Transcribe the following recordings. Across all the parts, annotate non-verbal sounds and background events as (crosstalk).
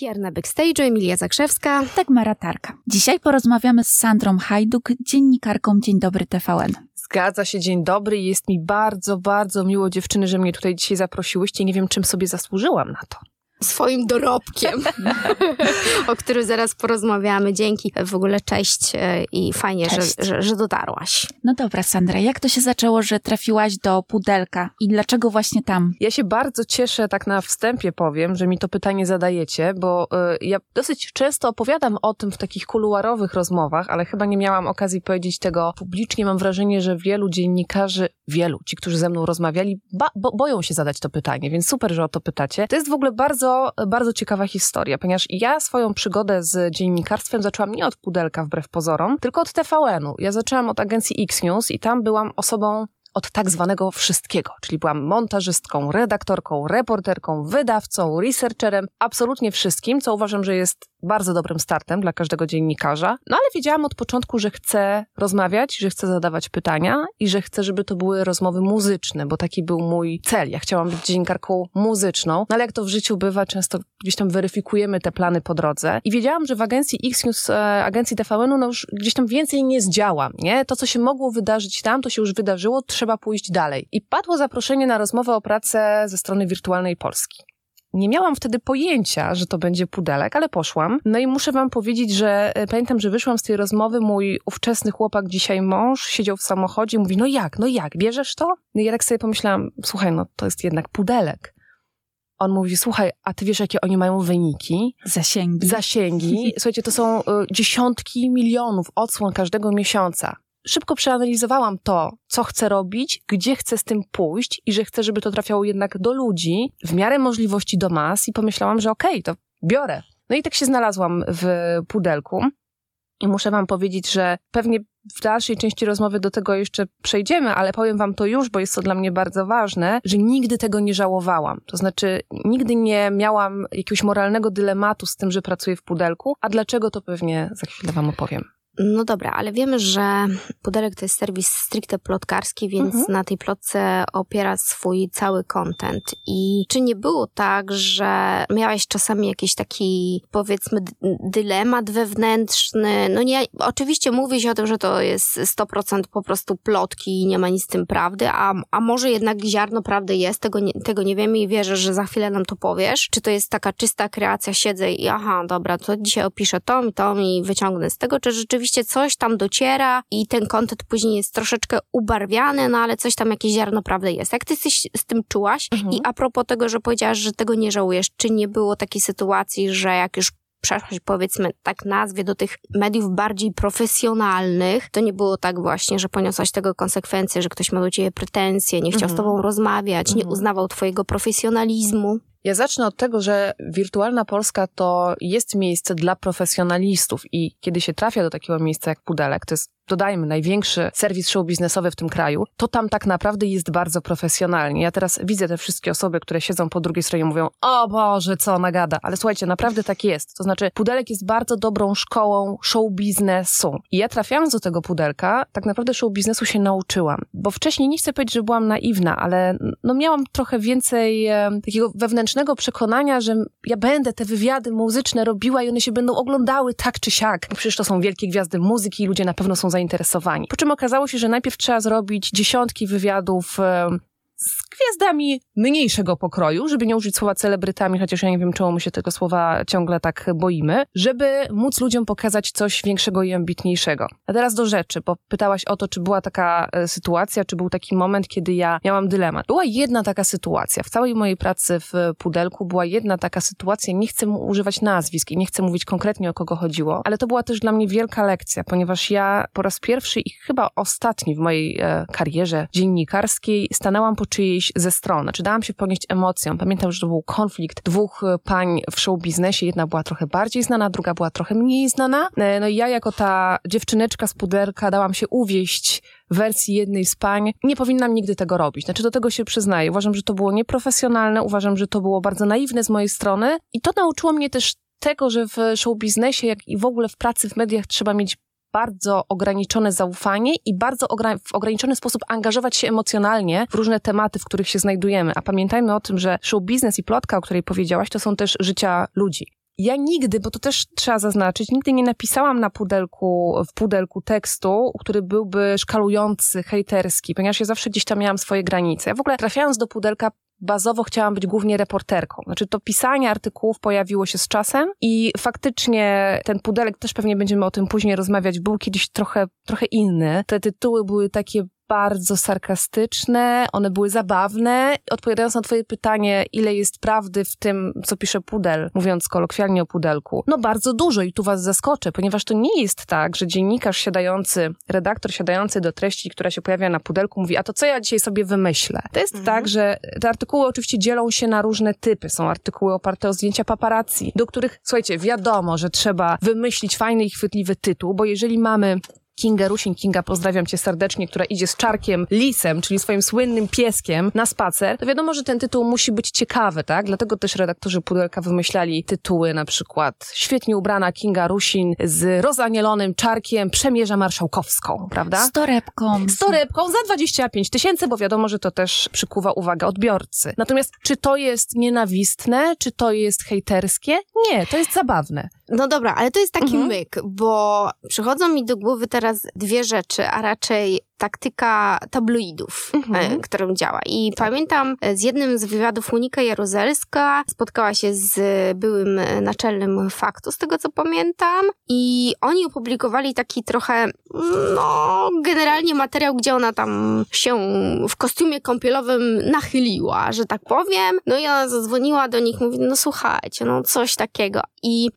Pierna Backstage'u, Emilia Zakrzewska. Dagmara Tarka. Dzisiaj porozmawiamy z Sandrą Hajduk, dziennikarką Dzień Dobry TVN. Zgadza się, dzień dobry. Jest mi bardzo, bardzo miło, dziewczyny, że mnie tutaj dzisiaj zaprosiłyście. Nie wiem, czym sobie zasłużyłam na to swoim dorobkiem, (laughs) o którym zaraz porozmawiamy. Dzięki w ogóle cześć e, i fajnie, cześć. Że, że, że, dotarłaś. No dobra, Sandra, jak to się zaczęło, że trafiłaś do Pudelka i dlaczego właśnie tam? Ja się bardzo cieszę, tak na wstępie powiem, że mi to pytanie zadajecie, bo y, ja dosyć często opowiadam o tym w takich kuluarowych rozmowach, ale chyba nie miałam okazji powiedzieć tego publicznie. Mam wrażenie, że wielu dziennikarzy, wielu, ci, którzy ze mną rozmawiali, bo, boją się zadać to pytanie, więc super, że o to pytacie. To jest w ogóle bardzo bardzo, ciekawa historia, ponieważ ja swoją przygodę z dziennikarstwem zaczęłam nie od pudelka wbrew pozorom, tylko od TVN-u. Ja zaczęłam od agencji X-News i tam byłam osobą od tak zwanego wszystkiego, czyli byłam montażystką, redaktorką, reporterką, wydawcą, researcherem, absolutnie wszystkim, co uważam, że jest bardzo dobrym startem dla każdego dziennikarza. No ale wiedziałam od początku, że chcę rozmawiać, że chcę zadawać pytania i że chcę, żeby to były rozmowy muzyczne, bo taki był mój cel. Ja chciałam być dziennikarką muzyczną, no ale jak to w życiu bywa, często gdzieś tam weryfikujemy te plany po drodze. I wiedziałam, że w agencji X-News, e, agencji TVN-u, no już gdzieś tam więcej nie zdziałam, nie? To, co się mogło wydarzyć tam, to się już wydarzyło, trzeba pójść dalej. I padło zaproszenie na rozmowę o pracę ze strony Wirtualnej Polski. Nie miałam wtedy pojęcia, że to będzie pudelek, ale poszłam. No i muszę wam powiedzieć, że e, pamiętam, że wyszłam z tej rozmowy, mój ówczesny chłopak, dzisiaj mąż, siedział w samochodzie i mówi, no jak, no jak, bierzesz to? No i ja tak sobie pomyślałam, słuchaj, no to jest jednak pudelek. On mówi, słuchaj, a ty wiesz, jakie oni mają wyniki? Zasięgi. Zasięgi. Słuchajcie, to są y, dziesiątki milionów odsłon każdego miesiąca szybko przeanalizowałam to, co chcę robić, gdzie chcę z tym pójść i że chcę, żeby to trafiało jednak do ludzi, w miarę możliwości do mas i pomyślałam, że okej, okay, to biorę. No i tak się znalazłam w pudelku. I muszę wam powiedzieć, że pewnie w dalszej części rozmowy do tego jeszcze przejdziemy, ale powiem wam to już, bo jest to dla mnie bardzo ważne, że nigdy tego nie żałowałam. To znaczy, nigdy nie miałam jakiegoś moralnego dylematu z tym, że pracuję w pudelku, a dlaczego to pewnie za chwilę wam opowiem. No dobra, ale wiemy, że Pudelek to jest serwis stricte plotkarski, więc mhm. na tej plotce opiera swój cały content. I czy nie było tak, że miałeś czasami jakiś taki, powiedzmy, dylemat wewnętrzny? No nie, oczywiście mówi się o tym, że to jest 100% po prostu plotki i nie ma nic z tym prawdy, a, a może jednak ziarno prawdy jest, tego nie, tego nie wiemy i wierzę, że za chwilę nam to powiesz. Czy to jest taka czysta kreacja, siedzę i aha, dobra, to dzisiaj opiszę to i to i wyciągnę z tego, czy rzeczywiście rzeczywiście coś tam dociera i ten kontent później jest troszeczkę ubarwiany, no ale coś tam, jakieś ziarno prawdy jest. Jak ty coś z tym czułaś? Mhm. I a propos tego, że powiedziałaś, że tego nie żałujesz, czy nie było takiej sytuacji, że jak już przeszłaś, powiedzmy, tak nazwie, do tych mediów bardziej profesjonalnych, to nie było tak właśnie, że poniosłaś tego konsekwencje, że ktoś ma do ciebie pretensje, nie chciał mhm. z tobą rozmawiać, mhm. nie uznawał twojego profesjonalizmu. Ja zacznę od tego, że Wirtualna Polska to jest miejsce dla profesjonalistów i kiedy się trafia do takiego miejsca jak Pudelek, to jest dodajmy, największy serwis show biznesowy w tym kraju, to tam tak naprawdę jest bardzo profesjonalnie. Ja teraz widzę te wszystkie osoby, które siedzą po drugiej stronie i mówią, o Boże, co ona gada. Ale słuchajcie, naprawdę tak jest. To znaczy, Pudelek jest bardzo dobrą szkołą show biznesu. I ja trafiając do tego Pudelka, tak naprawdę show biznesu się nauczyłam. Bo wcześniej nie chcę powiedzieć, że byłam naiwna, ale no miałam trochę więcej e, takiego wewnętrznego przekonania, że ja będę te wywiady muzyczne robiła i one się będą oglądały tak czy siak. Przecież to są wielkie gwiazdy muzyki i ludzie na pewno są zainteresowani. Po czym okazało się, że najpierw trzeba zrobić dziesiątki wywiadów z gwiazdami mniejszego pokroju, żeby nie użyć słowa celebrytami, chociaż ja nie wiem, czemu my się tego słowa ciągle tak boimy, żeby móc ludziom pokazać coś większego i ambitniejszego. A teraz do rzeczy, bo pytałaś o to, czy była taka e, sytuacja, czy był taki moment, kiedy ja miałam dylemat. Była jedna taka sytuacja. W całej mojej pracy w Pudelku była jedna taka sytuacja. Nie chcę używać nazwisk i nie chcę mówić konkretnie o kogo chodziło, ale to była też dla mnie wielka lekcja, ponieważ ja po raz pierwszy i chyba ostatni w mojej e, karierze dziennikarskiej stanęłam po czyjejś ze stron. Czy dałam się ponieść emocjom. Pamiętam, że to był konflikt dwóch e, pań w show biznesie. Jedna była trochę bardziej znana, druga była trochę mniej znana. E, no i ja jako ta dziewczyneczka z puderka dałam się uwieść wersji jednej z pań. Nie powinnam nigdy tego robić. Znaczy do tego się przyznaję. Uważam, że to było nieprofesjonalne, uważam, że to było bardzo naiwne z mojej strony i to nauczyło mnie też tego, że w show biznesie, jak i w ogóle w pracy w mediach trzeba mieć bardzo ograniczone zaufanie i bardzo w ograniczony sposób angażować się emocjonalnie w różne tematy, w których się znajdujemy. A pamiętajmy o tym, że show biznes i plotka, o której powiedziałaś, to są też życia ludzi. ja nigdy, bo to też trzeba zaznaczyć, nigdy nie napisałam na pudelku, w pudelku tekstu, który byłby szkalujący, hejterski, ponieważ ja zawsze gdzieś tam miałam swoje granice. Ja w ogóle trafiając do pudelka bazowo chciałam być głównie reporterką. Znaczy to pisanie artykułów pojawiło się z czasem i faktycznie ten pudelek, też pewnie będziemy o tym później rozmawiać, był kiedyś trochę, trochę inny. Te tytuły były takie bardzo sarkastyczne, one były zabawne. Odpowiadając na twoje pytanie, ile jest prawdy w tym, co pisze Pudel, mówiąc kolokwialnie o Pudelku, no bardzo dużo i tu was zaskoczę, ponieważ to nie jest tak, że dziennikarz siadający, redaktor siadający do treści, która się pojawia na Pudelku mówi, a to co ja dzisiaj sobie wymyślę? To jest mhm. tak, że te artykuły oczywiście dzielą się na różne typy. Są artykuły oparte o zdjęcia paparazzi, do których, słuchajcie, wiadomo, że trzeba wymyślić fajny i chwytliwy tytuł, bo jeżeli mamy Kinga Rusin. Kinga, pozdrawiam cię serdecznie, która idzie z czarkiem lisem, czyli swoim słynnym pieskiem na spacer, to wiadomo, że ten tytuł musi być ciekawy, tak? Dlatego też redaktorzy Pudelka wymyślali tytuły na przykład świetnie ubrana Kinga Rusin z rozanielonym czarkiem przemierza marszałkowską, prawda? Z torebką. Z torebką za 25 tysięcy, bo wiadomo, że to też przykuwa uwagę odbiorcy. Natomiast czy to jest nienawistne, czy to jest hejterskie? Nie, to jest zabawne. No dobra, ale to jest taki mhm. myk, bo przychodzą mi do głowy teraz dwie rzeczy, a raczej taktyka tabloidów, mhm. E, którą działa. I pamiętam e, z jednym z wywiadów Monika Jaruzelska spotkała się z byłym naczelnym faktu, z tego co pamiętam, i oni opublikowali taki trochę, no, generalnie materiał, gdzie ona tam się w kostiumie kąpielowym nachyliła, że tak powiem. No i ona zadzwoniła do nich, mówi, no słuchajcie, no coś takiego. I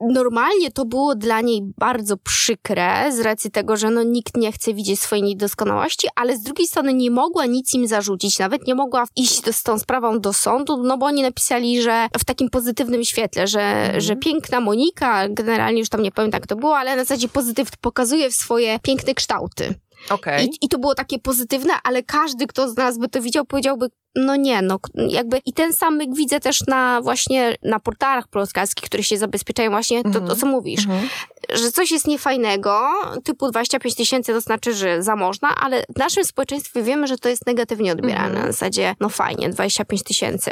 Normalnie to było dla niej bardzo przykre z racji tego, że no nikt nie chce widzieć swojej niedoskonałości, ale z drugiej strony nie mogła nic im zarzucić, nawet nie mogła iść z tą sprawą do sądu, no bo oni napisali, że w takim pozytywnym świetle, że, mhm. że piękna Monika, generalnie już tam nie pamiętam jak to było, ale na zasadzie pozytyw pokazuje swoje piękne kształty. Okay. I, I to było takie pozytywne, ale każdy, kto z nas by to widział, powiedziałby, no nie, no jakby i ten sam myk widzę też na właśnie na portalach plotkarskich, które się zabezpieczają właśnie to, to mhm. co mówisz, mhm. że coś jest niefajnego, typu 25 tysięcy to znaczy, że za można, ale w naszym społeczeństwie wiemy, że to jest negatywnie odbierane, mhm. na zasadzie no fajnie, 25 tysięcy.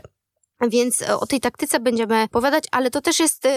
Więc e, o tej taktyce będziemy opowiadać, ale to też jest e,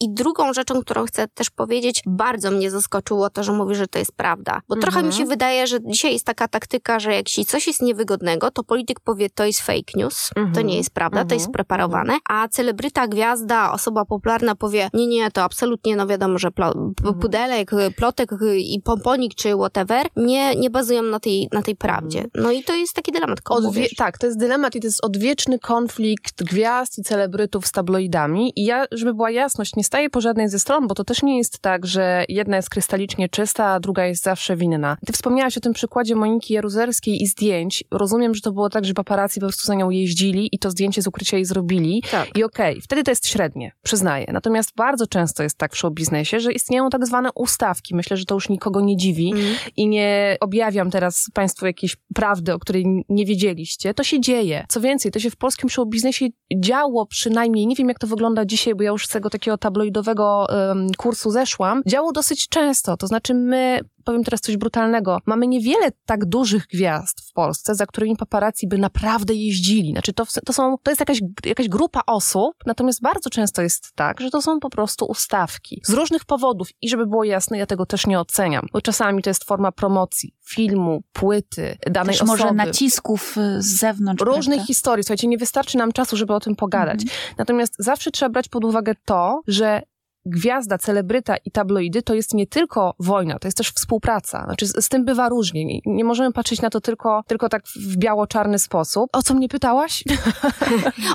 i drugą rzeczą, którą chcę też powiedzieć, bardzo mnie zaskoczyło to, że mówi, że to jest prawda. Bo mhm. trochę mi mhm. się wydaje, że dzisiaj jest taka taktyka, że jeśli coś jest niewygodnego, to polityk powie, to jest fake news, mhm. to nie jest prawda, mhm. to jest mhm. preparowane, a celebryta, gwiazda, osoba popularna powie, nie, nie, to absolutnie, no wiadomo, że pl- pudelek, plotek i pomponik czy whatever, nie, nie bazują na tej, na tej prawdzie. No i to jest taki dylemat. Odwie- tak, to jest dylemat i to jest odwieczny konflikt gwiazd i celebrytów z tabloidami. I ja, żeby była jasność, nie staję po żadnej ze stron, bo to też nie jest tak, że jedna jest krystalicznie czysta, a druga jest zawsze winna. Ty wspomniałaś o tym przykładzie Moniki Jaruzelskiej i zdjęć. Rozumiem, że to było tak, że paparazzi po prostu za nią jeździli i to zdjęcie z ukrycia jej zrobili. Tak. I okej, okay, wtedy to jest średnie, przyznaję. Natomiast bardzo często jest tak w show biznesie, że istnieją tak zwane ustawki. Myślę, że to już nikogo nie dziwi mm. i nie objawiam teraz Państwu jakiejś prawdy, o której nie wiedzieliście. To się dzieje. Co więcej, to się w polskim show biznesie działo przynajmniej, nie wiem jak to wygląda dzisiaj, bo ja już z tego takiego tabloidowego um, kursu zeszłam, działo dosyć często. To znaczy my powiem teraz coś brutalnego. Mamy niewiele tak dużych gwiazd w Polsce, za którymi paparazzi by naprawdę jeździli. Znaczy to, to, są, to jest jakaś, jakaś grupa osób, natomiast bardzo często jest tak, że to są po prostu ustawki. Z różnych powodów i żeby było jasne, ja tego też nie oceniam, bo czasami to jest forma promocji filmu, płyty, danej też osoby. może nacisków y, z zewnątrz. Różnych prawda? historii. Słuchajcie, nie wystarczy nam czasu, żeby o tym pogadać. Mhm. Natomiast zawsze trzeba brać pod uwagę to, że gwiazda, celebryta i tabloidy to jest nie tylko wojna, to jest też współpraca. Znaczy z, z tym bywa różnie. Nie, nie, możemy patrzeć na to tylko, tylko tak w biało-czarny sposób. O co mnie pytałaś?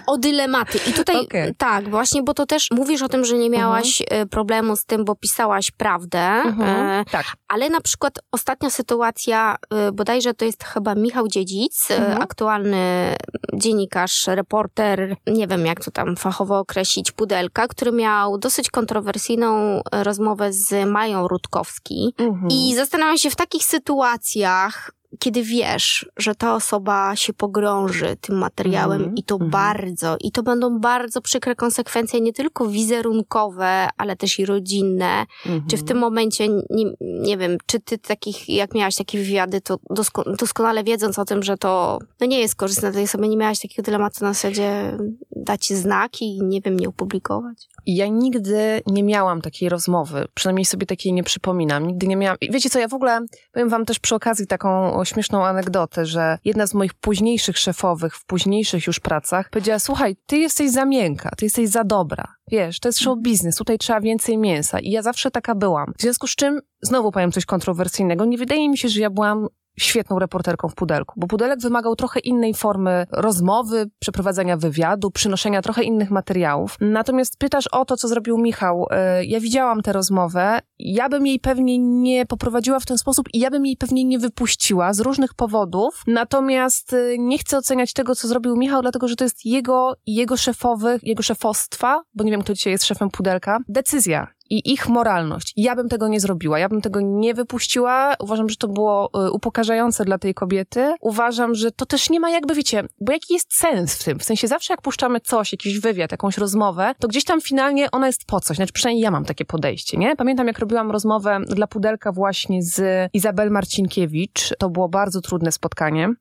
o dylematy. I tutaj (laughs) okay. tak, właśnie, bo to też mówisz o tym, że nie miałaś mhm. problemu z tym, bo pisałaś prawdę. Mhm. E, tak. Ale na przykład ostatnia sytuacja, e, bodajże to jest chyba Michał Dziedzic, e, mhm. aktualny dziennikarz, reporter, nie wiem jak to tam fachowo określić, pudelka, który miał dosyć kontrowersyjny kontrowersyjną rozmowę z Mają Rutkowski mhm. i zastanawiam się w takich sytuacjach, kiedy wiesz, że ta osoba się pogrąży tym materiałem mm -hmm. i to mm -hmm. bardzo, i to będą bardzo przykre konsekwencje, nie tylko wizerunkowe, ale też i rodzinne. Mm -hmm. Czy w tym momencie, nie, nie wiem, czy ty takich, jak miałaś takie wywiady, to dosko doskonale wiedząc o tym, że to no nie jest korzystne, to sobie nie miałaś takiego dylematu na zasadzie dać znaki i nie wiem, nie opublikować? I ja nigdy nie miałam takiej rozmowy, przynajmniej sobie takiej nie przypominam. Nigdy nie miałam. Wiecie co, ja w ogóle powiem wam też przy okazji taką śmieszną anegdotę, że jedna z moich późniejszych szefowych w późniejszych już pracach powiedziała: Słuchaj, ty jesteś za miękka, ty jesteś za dobra. Wiesz, to jest show biznes, tutaj trzeba więcej mięsa. I ja zawsze taka byłam. W związku z czym, znowu powiem coś kontrowersyjnego, nie wydaje mi się, że ja byłam świetną reporterką w pudelku, bo pudelek wymagał trochę innej formy rozmowy, przeprowadzenia wywiadu, przynoszenia trochę innych materiałów. Natomiast pytasz o to, co zrobił Michał. E, ja widziałam tę rozmowę, ja bym jej pewnie nie poprowadziła w ten sposób i ja bym jej pewnie nie wypuściła z różnych powodów. Natomiast e, nie chcę oceniać tego, co zrobił Michał, dlatego że to jest jego jego szefowych, jego szefostwa, bo nie wiem, kto dzisiaj jest szefem pudelka, decyzja i ich moralność. Ja bym tego nie zrobiła, ja bym tego nie wypuściła. Uważam, że to było y, upokarzające dla tej kobiety. Uważam, że to też nie ma jakby, wiecie, bo jaki jest sens w tym? W sensie zawsze jak puszczamy coś, jakiś wywiad, jakąś rozmowę, to gdzieś tam finalnie ona jest po coś. Znaczy przynajmniej ja mam takie podejście, nie? Pamiętam jak robiłam rozmowę dla Pudelka właśnie z Izabel Marcinkiewicz. To było bardzo trudne spotkanie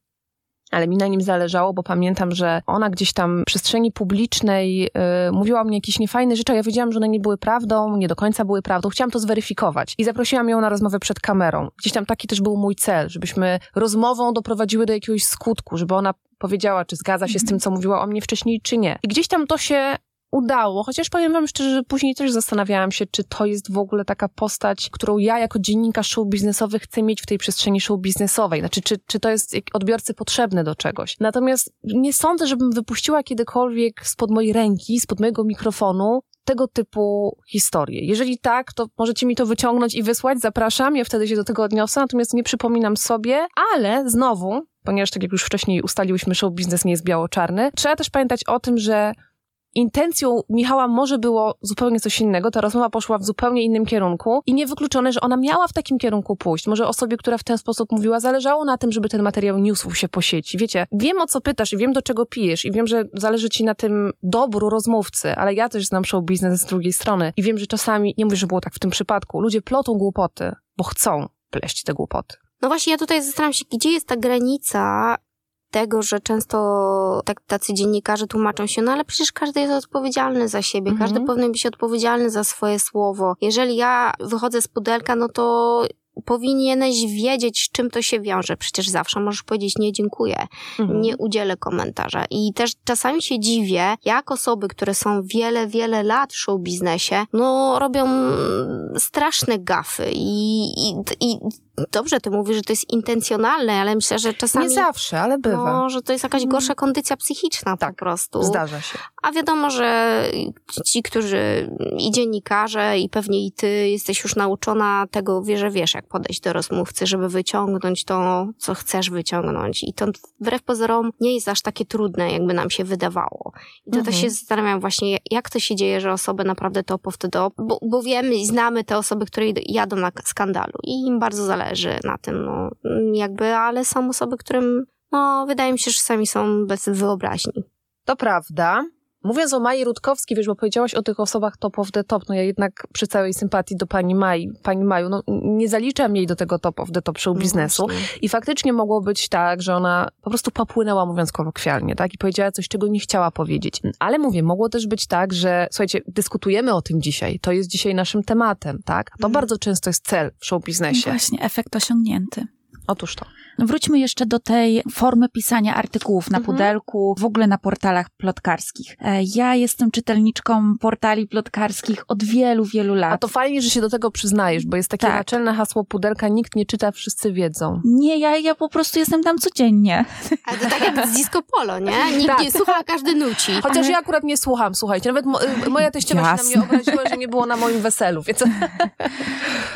ale mi na nim zależało, bo pamiętam, że ona gdzieś tam w przestrzeni publicznej yy, mówiła mi jakieś niefajne rzeczy, a ja wiedziałam, że one nie były prawdą, nie do końca były prawdą. Chciałam to zweryfikować i zaprosiłam ją na rozmowę przed kamerą. Gdzieś tam taki też był mój cel, żebyśmy rozmową doprowadziły do jakiegoś skutku, żeby ona powiedziała, czy zgadza się z tym, co mówiła o mnie wcześniej, czy nie. I gdzieś tam to się udało, chociaż powiem wam szczerze, że później też zastanawiałam się, czy to jest w ogóle taka postać, którą ja jako dziennikarz show biznesowy chcę mieć w tej przestrzeni show biznesowej. Znaczy, czy, czy to jest odbiorcy potrzebne do czegoś. Natomiast nie sądzę, żebym wypuściła kiedykolwiek spod mojej ręki, spod mojego mikrofonu tego typu historie. Jeżeli tak, to możecie mi to wyciągnąć i wysłać, zapraszam, ja wtedy się do tego odniosę, natomiast nie przypominam sobie, ale znowu, ponieważ tak jak już wcześniej ustaliłyśmy, show biznes nie jest biało-czarny, trzeba też pamiętać o tym, że intencją Michała może było zupełnie coś innego, ta rozmowa poszła w zupełnie innym kierunku i niewykluczone, że ona miała w takim kierunku pójść. Może osobie, która w ten sposób mówiła, zależało na tym, żeby ten materiał niósł się po sieci. Wiecie, wiem o co pytasz i wiem do czego pijesz i wiem, że zależy ci na tym dobru rozmówcy, ale ja też znam show biznes z drugiej strony i wiem, że czasami, nie mówię, że było tak w tym przypadku, ludzie plotą głupoty, bo chcą pleść te głupoty. No właśnie, ja tutaj zastanawiam się, gdzie jest ta granica tego, że często tak, tacy dziennikarze tłumaczą się, no ale przecież każdy jest odpowiedzialny za siebie, mhm. każdy powinien być odpowiedzialny za swoje słowo. Jeżeli ja wychodzę z pudelka, no to powinieneś wiedzieć, z czym to się wiąże. Przecież zawsze możesz powiedzieć nie dziękuję, mhm. nie udzielę komentarza. I też czasami się dziwię, jak osoby, które są wiele, wiele lat w show biznesie, no robią straszne gafy i, i, i Dobrze, ty mówisz, że to jest intencjonalne, ale myślę, że czasami... Nie zawsze, ale bywa. No, że to jest jakaś gorsza kondycja psychiczna tak, po prostu. zdarza się. A wiadomo, że ci, którzy i dziennikarze i pewnie i ty jesteś już nauczona tego, wie, że wiesz, jak podejść do rozmówcy, żeby wyciągnąć to, co chcesz wyciągnąć. I to wbrew pozorom nie jest aż takie trudne, jakby nam się wydawało. I to mhm. też się zastanawiam właśnie, jak to się dzieje, że osoby naprawdę to wtedy, bo, bo wiemy i znamy te osoby, które jadą na skandalu i im bardzo zależy na tym, no, jakby, ale są osoby, którym, no, wydaje mi się, że sami są bez wyobraźni. To prawda. Mówiąc o Maji Rutkowskiej, wiesz, bo powiedziałaś o tych osobach top of the top, no ja jednak przy całej sympatii do pani Mai, pani Maju, no nie zaliczam jej do tego top of the top show no biznesu. No I faktycznie mogło być tak, że ona po prostu popłynęła, mówiąc kolokwialnie, tak? I powiedziała coś, czego nie chciała powiedzieć. Ale mówię, mogło też być tak, że słuchajcie, dyskutujemy o tym dzisiaj, to jest dzisiaj naszym tematem, tak? To mm. bardzo często jest cel w show biznesie. Właśnie, efekt osiągnięty. Otóż to. Wróćmy jeszcze do tej formy pisania artykułów na mhm. pudelku, w ogóle na portalach plotkarskich. E, ja jestem czytelniczką portali plotkarskich od wielu, wielu lat. A to fajnie, że się do tego przyznajesz, bo jest takie tak. naczelne hasło pudelka, nikt nie czyta, wszyscy wiedzą. Nie, ja, ja po prostu jestem tam codziennie. A to tak jak (laughs) z disco polo, nie? Nikt tak. nie słucha, a każdy nuci. Chociaż Ale... ja akurat nie słucham, słuchajcie. Nawet mo y, moja teściowa Jasne. się na mnie obraziła, że nie było na moim weselu, więc... (laughs)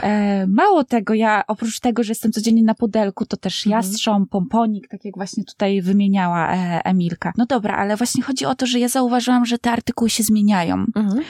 E, mało tego, ja oprócz tego, że jestem codziennie na pudelku, to też jastrząb, pomponik, tak jak właśnie tutaj wymieniała e, Emilka. No dobra, ale właśnie chodzi o to, że ja zauważyłam, że te artykuły się zmieniają. Mhm.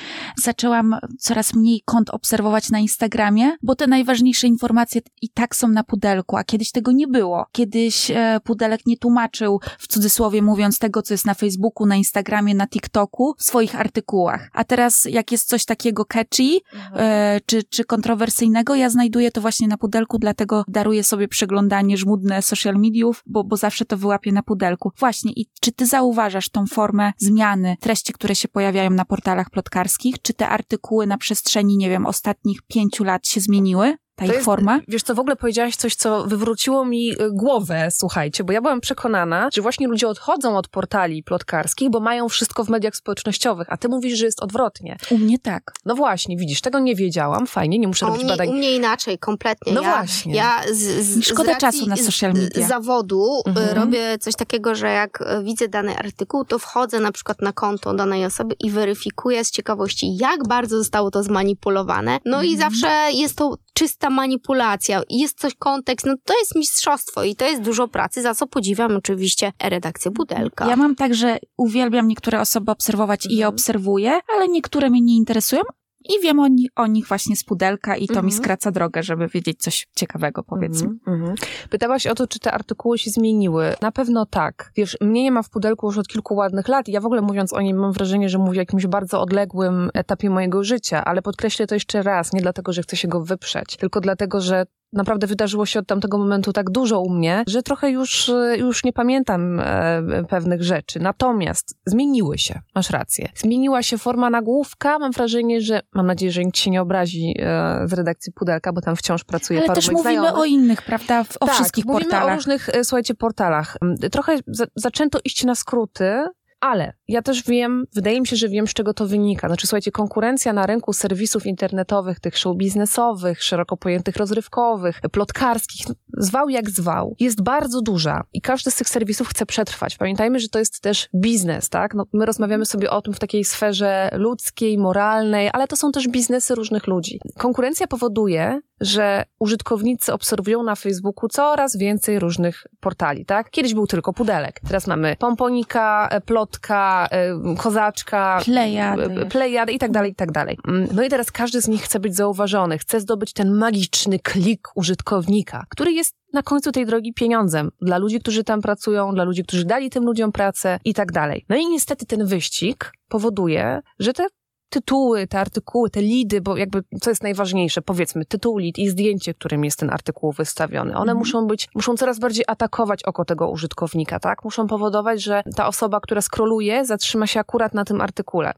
Zaczęłam coraz mniej kont obserwować na Instagramie, bo te najważniejsze informacje i tak są na pudelku, a kiedyś tego nie było. Kiedyś e, pudelek nie tłumaczył, w cudzysłowie mówiąc, tego, co jest na Facebooku, na Instagramie, na TikToku, w swoich artykułach. A teraz, jak jest coś takiego catchy, mhm. e, czy, czy kontrowersyjnego. Ja znajduję to właśnie na pudelku, dlatego daruję sobie przeglądanie żmudne social mediów, bo, bo zawsze to wyłapię na pudelku. Właśnie, i czy ty zauważasz tą formę zmiany treści, które się pojawiają na portalach plotkarskich? Czy te artykuły na przestrzeni, nie wiem, ostatnich pięciu lat się zmieniły? Ta ich jest, forma? Wiesz co, w ogóle powiedziałaś coś, co wywróciło mi y, głowę, słuchajcie, bo ja byłam przekonana, że właśnie ludzie odchodzą od portali plotkarskich, bo mają wszystko w mediach społecznościowych, a ty mówisz, że jest odwrotnie. U mnie tak. No właśnie, widzisz, tego nie wiedziałam, fajnie, nie muszę u robić mnie, badań. U mnie inaczej, kompletnie. No ja, właśnie. Ja z, z, Szkoda z czasu na social media. zawodu y, Mhm. robię coś takiego, że jak y, widzę dany artykuł, to wchodzę na przykład na konto danej osoby i weryfikuję z ciekawości, jak bardzo zostało to zmanipulowane. No i Mhm. zawsze jest to czysta manipulacja. Jest coś kontekst, no to jest mistrzostwo i to jest dużo pracy, za co podziwiam oczywiście redakcję Budelka. Ja mam tak, że uwielbiam niektóre osoby obserwować i je Mhm. obserwuję, ale niektóre mnie nie interesują i wiem o, ni- o nich właśnie z pudelka i to mi Mhm. skraca drogę, żeby wiedzieć coś ciekawego, powiedzmy. Mhm, mhm. Pytałaś o to, czy te artykuły się zmieniły. Na pewno tak. Wiesz, mnie nie ma w pudelku już od kilku ładnych lat i ja w ogóle mówiąc o nim mam wrażenie, że mówię o jakimś bardzo odległym etapie mojego życia, ale podkreślę to jeszcze raz, nie dlatego, że chcę się go wyprzeć, tylko dlatego, że naprawdę wydarzyło się od tamtego momentu tak dużo u mnie, że trochę już, e, już nie pamiętam e, pewnych rzeczy. Natomiast zmieniły się, masz rację. Zmieniła się forma nagłówka. Mam wrażenie, że, mam nadzieję, że nikt się nie obrazi e, z redakcji Pudelka, bo tam wciąż pracuje Ale paru też mówimy znajomych. o innych, prawda? O tak, wszystkich mówimy portalach. o różnych, e, słuchajcie, portalach. Trochę za, zaczęto iść na skróty, ale ja też wiem, wydaje mi się, że wiem, z czego to wynika. Znaczy, słuchajcie, konkurencja na rynku serwisów internetowych, tych show biznesowych, szeroko pojętych rozrywkowych, plotkarskich, zwał jak zwał, jest bardzo duża i każdy z tych serwisów chce przetrwać. Pamiętajmy, że to jest też biznes, tak? No, my rozmawiamy sobie o tym w takiej sferze ludzkiej, moralnej, ale to są też biznesy różnych ludzi. Konkurencja powoduje, że użytkownicy obserwują na Facebooku coraz więcej różnych portali, tak? Kiedyś był tylko pudelek. Teraz mamy pomponika, e, plotka, e, kozaczka, Plejady. e, plejady i tak dalej, i tak dalej. Mm, No i teraz każdy z nich chce być zauważony, chce zdobyć ten magiczny klik użytkownika, który jest na końcu tej drogi pieniądzem dla ludzi, którzy tam pracują, dla ludzi, którzy dali tym ludziom pracę i tak dalej. No i niestety ten wyścig powoduje, że te tytuły, te artykuły, te lidy, bo jakby co jest najważniejsze, powiedzmy, tytuł, lid i zdjęcie, którym jest ten artykuł wystawiony. One Mhm. muszą być, muszą coraz bardziej atakować oko tego użytkownika, tak? Muszą powodować, że ta osoba, która skroluje, zatrzyma się akurat na tym artykule.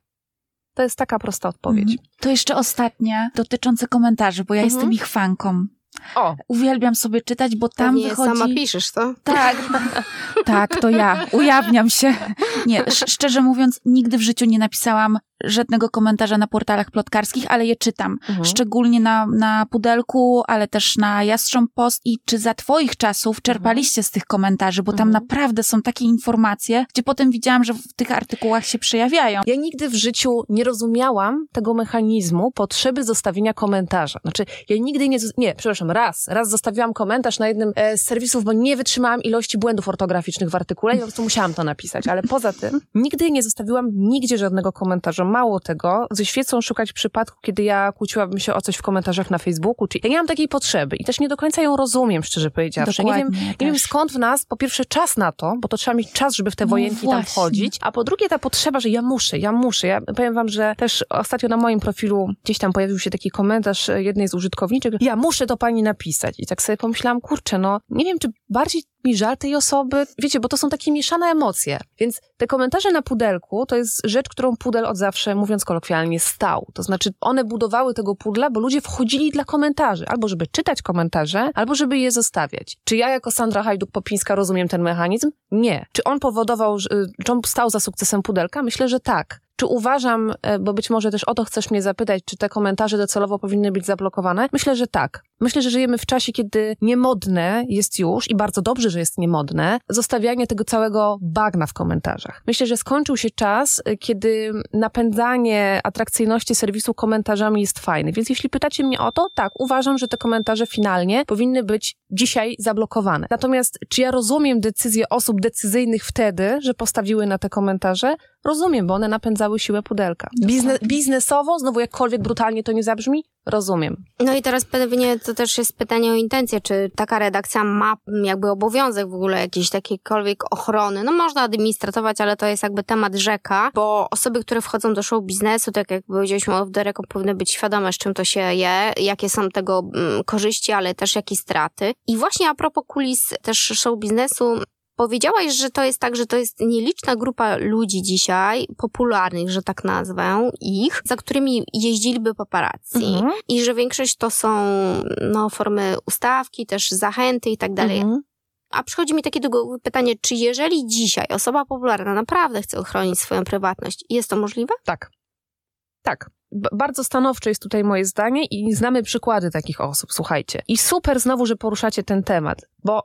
To jest taka prosta odpowiedź. Mhm. To jeszcze ostatnia, dotyczące komentarzy, bo ja Mhm. jestem ich fanką. O, Uwielbiam sobie czytać, bo tam Pewnie wychodzi... sama piszesz to? Tak, (laughs) tak, to ja. Ujawniam się. Nie, sz- szczerze mówiąc, nigdy w życiu nie napisałam żadnego komentarza na portalach plotkarskich, ale je czytam. Mhm. Szczególnie na, na Pudelku, ale też na Jastrząb Post. I czy za twoich czasów czerpaliście z tych komentarzy, bo tam Mhm. naprawdę są takie informacje, gdzie potem widziałam, że w tych artykułach się przejawiają. Ja nigdy w życiu nie rozumiałam tego mechanizmu potrzeby zostawienia komentarza. Znaczy, ja nigdy nie, nie, przepraszam, raz, raz zostawiłam komentarz na jednym e, z serwisów, bo nie wytrzymałam ilości błędów ortograficznych w artykule i po prostu musiałam to napisać. Ale poza tym, nigdy nie zostawiłam nigdzie żadnego komentarza. Mało tego, ze świecą szukać przypadku, kiedy ja kłóciłabym się o coś w komentarzach na Facebooku, czy ja nie mam takiej potrzeby i też nie do końca ją rozumiem, szczerze powiedziawszy. Nie wiem, nie wiem skąd w nas, po pierwsze, czas na to, bo to trzeba mieć czas, żeby w te No wojenki tam wchodzić, a po drugie ta potrzeba, że ja muszę, ja muszę. Ja powiem wam, że też ostatnio na moim profilu gdzieś tam pojawił się taki komentarz jednej z użytkowniczek, ja muszę to pani napisać. I tak sobie pomyślałam, kurczę, no nie wiem, czy bardziej mi żal tej osoby, wiecie, bo to są takie mieszane emocje. Więc te komentarze na pudelku to jest rzecz, którą pudel od zawsze, mówiąc kolokwialnie, stał. To znaczy one budowały tego pudla, bo ludzie wchodzili dla komentarzy, albo żeby czytać komentarze, albo żeby je zostawiać. Czy ja jako Sandra Hajduk-Popińska rozumiem ten mechanizm? Nie. Czy on powodował, że, czy on stał za sukcesem pudelka? Myślę, że tak. Czy uważam, e, bo być może też o to chcesz mnie zapytać, czy te komentarze docelowo powinny być zablokowane? Myślę, że tak. Myślę, że żyjemy w czasie, kiedy niemodne jest już, i bardzo dobrze, że jest niemodne, zostawianie tego całego bagna w komentarzach. Myślę, że skończył się czas, e, kiedy napędzanie atrakcyjności serwisu komentarzami jest fajne. Więc jeśli pytacie mnie o to, tak, uważam, że te komentarze finalnie powinny być dzisiaj zablokowane. Natomiast czy ja rozumiem decyzję osób decyzyjnych wtedy, że postawiły na te komentarze? Rozumiem, bo one napędzały siłę pudelka. Bizne, biznesowo, znowu jakkolwiek brutalnie to nie zabrzmi, rozumiem. No i teraz pewnie to też jest pytanie o intencję, czy taka redakcja ma jakby obowiązek w ogóle jakiejś takiejkolwiek ochrony. No można administratować, ale to jest jakby temat rzeka, bo osoby, które wchodzą do show biznesu, tak jak powiedzieliśmy o the powinny być świadome, z czym to się je, jakie są tego mm, korzyści, ale też jakie straty. I właśnie a propos kulis też show biznesu, Powiedziałaś, że to jest tak, że to jest nieliczna grupa ludzi dzisiaj, popularnych, że tak nazwę ich, za którymi jeździliby paparazzi. Mhm. I że większość to są no, formy ustawki, też zachęty i tak dalej. Mhm. A przychodzi mi takie do pytanie, czy jeżeli dzisiaj osoba popularna naprawdę chce ochronić swoją prywatność, jest to możliwe? Tak. Tak. B bardzo stanowcze jest tutaj moje zdanie i znamy przykłady takich osób, słuchajcie. I super znowu, że poruszacie ten temat, bo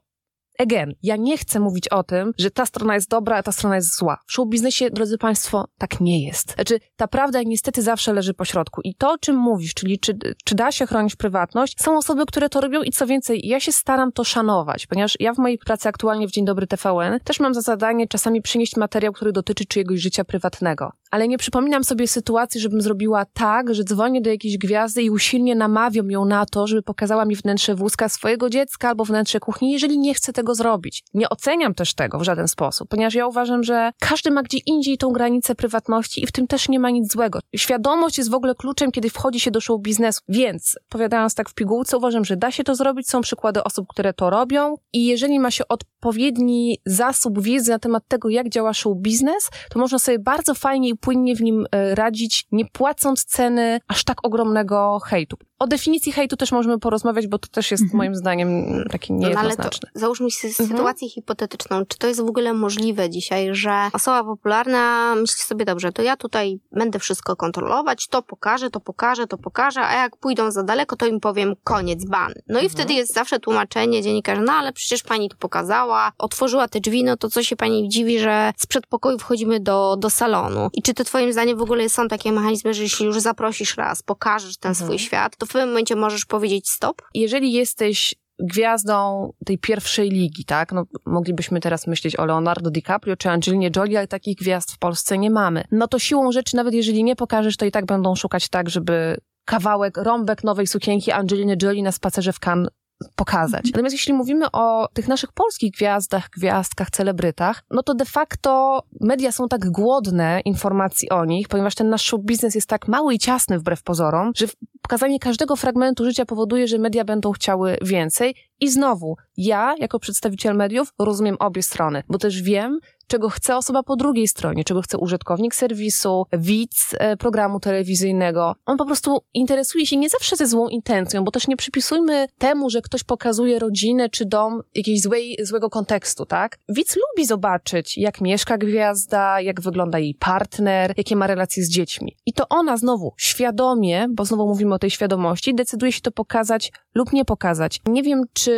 again, ja nie chcę mówić o tym, że ta strona jest dobra, a ta strona jest zła. W show biznesie, drodzy Państwo, tak nie jest. Znaczy, ta prawda niestety zawsze leży po środku. I to, o czym mówisz, czyli czy, czy da się chronić prywatność, są osoby, które to robią i co więcej, ja się staram to szanować, ponieważ ja w mojej pracy aktualnie w Dzień Dobry TVN też mam za zadanie czasami przynieść materiał, który dotyczy czyjegoś życia prywatnego. Ale nie przypominam sobie sytuacji, żebym zrobiła tak, że dzwonię do jakiejś gwiazdy i usilnie namawiam ją na to, żeby pokazała mi wnętrze wózka swojego dziecka albo wnętrze kuchni, jeżeli nie chce tego zrobić. Nie oceniam też tego w żaden sposób, ponieważ ja uważam, że każdy ma gdzie indziej tą granicę prywatności i w tym też nie ma nic złego. Świadomość jest w ogóle kluczem, kiedy wchodzi się do show biznesu. Więc, powiadając tak w pigułce, uważam, że da się to zrobić. Są przykłady osób, które to robią i jeżeli ma się odpowiedni zasób wiedzy na temat tego, jak działa show biznes, to można sobie bardzo fajnie i płynnie w nim e, radzić, nie płacąc ceny aż tak ogromnego hejtu. O definicji hejtu też możemy porozmawiać, bo to też jest mhm. moim zdaniem takie niejednoznaczne. No, ale to załóżmy sobie mhm. sytuację hipotetyczną. Czy to jest w ogóle możliwe dzisiaj, że osoba popularna myśli sobie, dobrze, to ja tutaj będę wszystko kontrolować, to pokażę, to pokażę, to pokażę, a jak pójdą za daleko, to im powiem koniec, ban. No i mhm. wtedy jest zawsze tłumaczenie dziennikarza, no ale przecież pani to pokazała, otworzyła te drzwi, no to co się pani dziwi, że z przedpokoju wchodzimy do, do salonu. I czy to twoim zdaniem w ogóle są takie mechanizmy, że jeśli już zaprosisz raz, pokażesz ten mhm. swój świat, to w pewnym momencie możesz powiedzieć stop? Jeżeli jesteś gwiazdą tej pierwszej ligi, tak? No, moglibyśmy teraz myśleć o Leonardo DiCaprio czy Angelinie Jolie, ale takich gwiazd w Polsce nie mamy. No to siłą rzeczy, nawet jeżeli nie pokażesz, to i tak będą szukać tak, żeby kawałek, rąbek nowej sukienki Angeliny Jolie na spacerze w Cannes pokazać. Natomiast jeśli mówimy o tych naszych polskich gwiazdach, gwiazdkach, celebrytach, no to de facto media są tak głodne informacji o nich, ponieważ ten nasz show biznes jest tak mały i ciasny wbrew pozorom, że pokazanie każdego fragmentu życia powoduje, że media będą chciały więcej. I znowu, ja jako przedstawiciel mediów rozumiem obie strony, bo też wiem, czego chce osoba po drugiej stronie, czego chce użytkownik serwisu, widz e, programu telewizyjnego. On po prostu interesuje się nie zawsze ze złą intencją, bo też nie przypisujmy temu, że ktoś pokazuje rodzinę czy dom jakiejś złej, złego kontekstu, tak? Widz lubi zobaczyć, jak mieszka gwiazda, jak wygląda jej partner, jakie ma relacje z dziećmi. I to ona znowu świadomie, bo znowu mówimy o tej świadomości, decyduje się to pokazać lub nie pokazać. Nie wiem, czy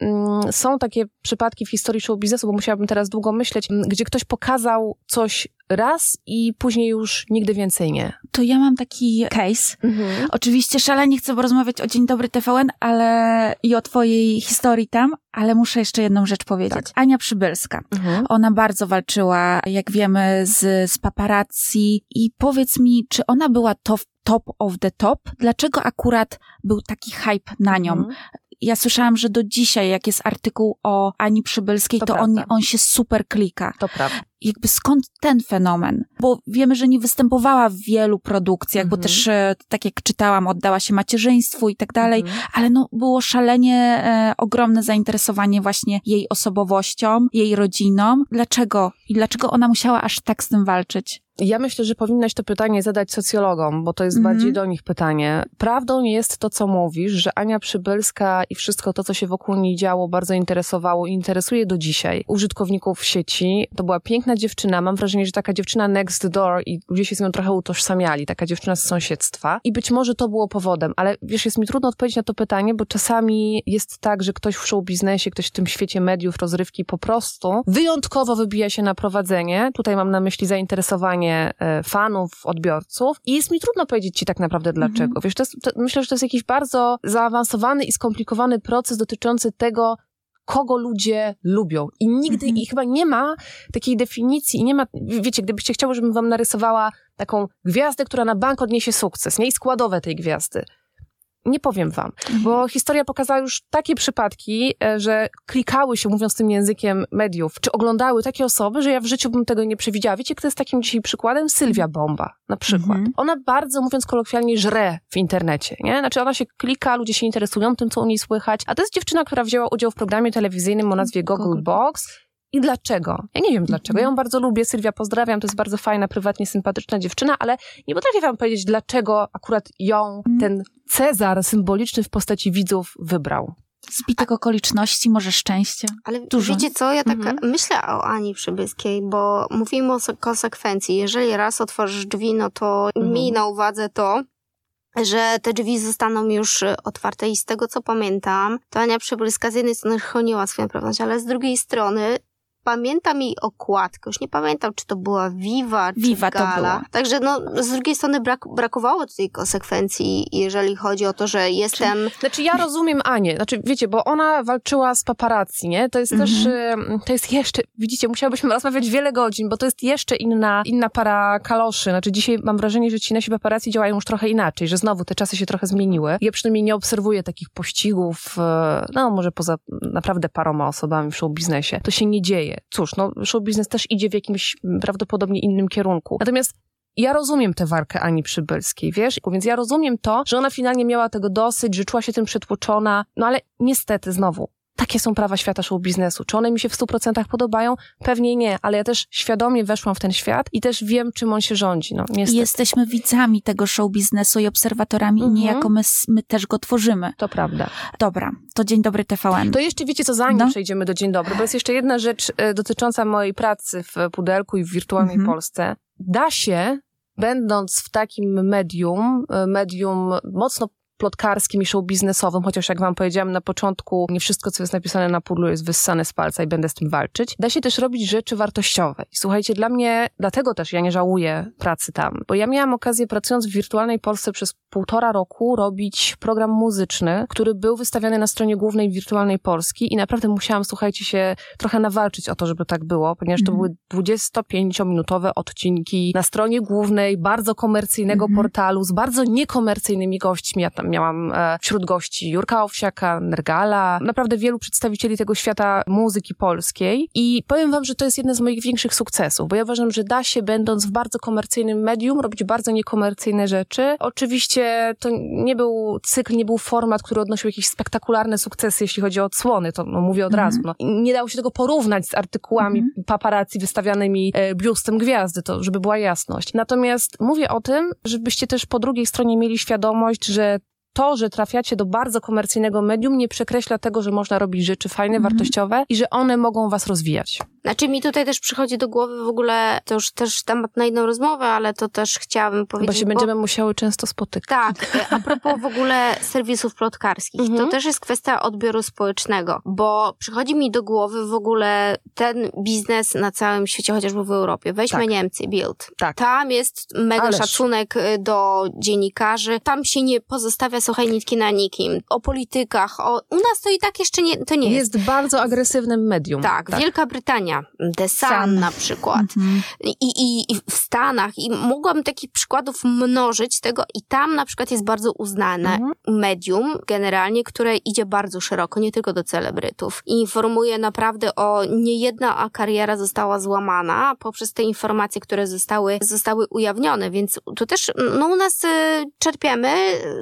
mm, są takie przypadki w historii show biznesu, bo musiałabym teraz długo myśleć, mm, gdzie ktoś pokazał coś raz i później już nigdy więcej nie. To ja mam taki case. Mhm. Oczywiście szalenie chcę porozmawiać o Dzień Dobry TVN, ale i o twojej historii tam, ale muszę jeszcze jedną rzecz powiedzieć. Tak. Ania Przybylska. Mhm. Ona bardzo walczyła, jak wiemy, z, z paparazzi i powiedz mi, czy ona była top, top of the top? Dlaczego akurat był taki hype na nią? Mhm ja słyszałam, że do dzisiaj, jak jest artykuł o Ani Przybylskiej, to, to on, on się super klika. To prawda jakby skąd ten fenomen? Bo wiemy, że nie występowała w wielu produkcjach, mhm. bo też, e, tak jak czytałam, oddała się macierzyństwu i tak dalej, mhm. ale no, było szalenie e, ogromne zainteresowanie właśnie jej osobowością, jej rodziną. Dlaczego? I dlaczego ona musiała aż tak z tym walczyć? Ja myślę, że powinnaś to pytanie zadać socjologom, bo to jest -hmm. bardziej do nich pytanie. Prawdą jest to, co mówisz, że Ania Przybylska i wszystko to, co się wokół niej działo, bardzo interesowało i interesuje do dzisiaj użytkowników sieci. To była piękna dziewczyna. Mam wrażenie, że taka dziewczyna next door i ludzie się z nią trochę utożsamiali. Taka dziewczyna z sąsiedztwa. I być może to było powodem, ale wiesz, jest mi trudno odpowiedzieć na to pytanie, bo czasami jest tak, że ktoś w show biznesie, ktoś w tym świecie mediów, rozrywki po prostu wyjątkowo wybija się na prowadzenie. Tutaj mam na myśli zainteresowanie E, fanów, odbiorców i jest mi trudno powiedzieć ci tak naprawdę dlaczego. Mhm. Wiesz, to jest, to, myślę, że to jest jakiś bardzo zaawansowany i skomplikowany proces dotyczący tego, kogo ludzie lubią. I nigdy, mhm. i chyba nie ma takiej definicji, i nie ma, wiecie, gdybyście chciały, żebym wam narysowała taką gwiazdę, która na bank odniesie sukces, nie? I składowe tej gwiazdy. Nie powiem wam, mhm. bo historia pokazała już takie przypadki, e, że klikały się, mówiąc tym językiem mediów, czy oglądały takie osoby, że ja w życiu bym tego nie przewidziała. Wiecie, kto jest takim dzisiaj przykładem? Sylwia Bomba na przykład. Mhm. Ona bardzo, mówiąc kolokwialnie, żre w internecie, nie? Znaczy ona się klika, ludzie się interesują tym, co u niej słychać, a to jest dziewczyna, która wzięła udział w programie telewizyjnym o nazwie Google Box i dlaczego? Ja nie wiem dlaczego. Ja ją bardzo lubię, Sylwia, pozdrawiam, to jest bardzo fajna, prywatnie sympatyczna dziewczyna, ale nie potrafię wam powiedzieć, dlaczego akurat ją mhm. ten Cezar symboliczny w postaci widzów wybrał. Zbitek okoliczności, może szczęście. Ale Dużo. wiecie co, ja tak mhm. myślę o Ani Przybyskiej, bo mówimy o konsekwencji. Jeżeli raz otworzysz drzwi, no to mhm. miej na uwadze to, że te drzwi zostaną już otwarte i z tego co pamiętam, to Ania Przybylska z jednej strony chroniła swoją prywatność, ale z drugiej strony pamiętam jej okładkę, już nie pamiętam, czy to była Viva, czy Viva Gala. To była. Także no, z drugiej strony brak, brakowało tutaj konsekwencji, jeżeli chodzi o to, że jestem... Znaczy ja rozumiem Anię, znaczy wiecie, bo ona walczyła z paparazzi, nie? To jest mhm. też, to jest jeszcze, widzicie, musiałybyśmy rozmawiać wiele godzin, bo to jest jeszcze inna, inna para kaloszy. Znaczy dzisiaj mam wrażenie, że ci nasi paparazzi działają już trochę inaczej, że znowu te czasy się trochę zmieniły. Ja przynajmniej nie obserwuję takich pościgów, e, no może poza naprawdę paroma osobami w show biznesie. To się nie dzieje cóż, no, show biznes też idzie w jakimś prawdopodobnie innym kierunku. Natomiast ja rozumiem tę walkę Ani Przybylskiej, wiesz? Więc ja rozumiem to, że ona finalnie miała tego dosyć, że czuła się tym przytłoczona, no ale niestety znowu, takie są prawa świata show biznesu. Czy one mi się w 100% podobają? Pewnie nie, ale ja też świadomie weszłam w ten świat i też wiem, czym on się rządzi. No, niestety. Jesteśmy widzami tego show biznesu i obserwatorami mhm. i niejako my, my też go tworzymy. To prawda. Dobra, to Dzień Dobry TVN. To jeszcze wiecie co, zanim no. przejdziemy do Dzień Dobry, bo jest jeszcze jedna rzecz y, dotycząca mojej pracy w Pudelku i w wirtualnej mhm. Polsce. Da się będąc w takim medium, y, medium mocno plotkarskim i show biznesowym, chociaż jak wam powiedziałam na początku, nie wszystko, co jest napisane na pudlu jest wyssane z palca i będę z tym walczyć. Da się też robić rzeczy wartościowe. I słuchajcie, dla mnie, dlatego też ja nie żałuję pracy tam, bo ja miałam okazję pracując w wirtualnej Polsce przez półtora roku robić program muzyczny, który był wystawiany na stronie głównej wirtualnej Polski i naprawdę musiałam, słuchajcie się, trochę nawalczyć o to, żeby tak było, ponieważ to mm. były 25-minutowe odcinki na stronie głównej bardzo komercyjnego mm. portalu z bardzo niekomercyjnymi gośćmi. Ja tam miałam e, wśród gości Jurka Owsiaka, Nergala, naprawdę wielu przedstawicieli tego świata muzyki polskiej i powiem wam, że to jest jeden z moich większych sukcesów, bo ja uważam, że da się, będąc w bardzo komercyjnym medium, robić bardzo niekomercyjne rzeczy. Oczywiście to nie był cykl, nie był format, który odnosił jakieś spektakularne sukcesy, jeśli chodzi o odsłony, to no, mówię od -hmm. razu. No. Nie dało się tego porównać z artykułami -hmm. paparazzi wystawianymi e, biustem gwiazdy, to żeby była jasność. Natomiast mówię o tym, żebyście też po drugiej stronie mieli świadomość, że to, że trafiacie do bardzo komercyjnego medium, nie przekreśla tego, że można robić rzeczy fajne, mhm. wartościowe i że one mogą was rozwijać. Znaczy mi tutaj też przychodzi do głowy w ogóle, to już też temat na inną rozmowę, ale to też chciałabym powiedzieć. Bo się będziemy musiały często spotykać. Tak, a propos w ogóle serwisów plotkarskich, mhm. to też jest kwestia odbioru społecznego, bo przychodzi mi do głowy w ogóle ten biznes na całym świecie, chociażby w Europie. Weźmy tak. Niemcy, Bild. Tak. Tam jest mega Ależ. szacunek y, do dziennikarzy, tam się nie pozostawia, słuchaj, nitki na nikim. O politykach, o... u nas to i tak jeszcze nie, to nie jest. Jest bardzo agresywnym medium. Tak, tak. Wielka Brytania The Sun, Sun. na przykład. Mhm. I, i, I w Stanach. I mogłam takich przykładów mnożyć tego i tam na przykład jest bardzo uznane mhm. medium generalnie, które idzie bardzo szeroko, nie tylko do celebrytów. I informuje naprawdę o niejedna kariera została złamana poprzez te informacje, które zostały, zostały ujawnione, więc tu też no, u nas y, czerpiemy,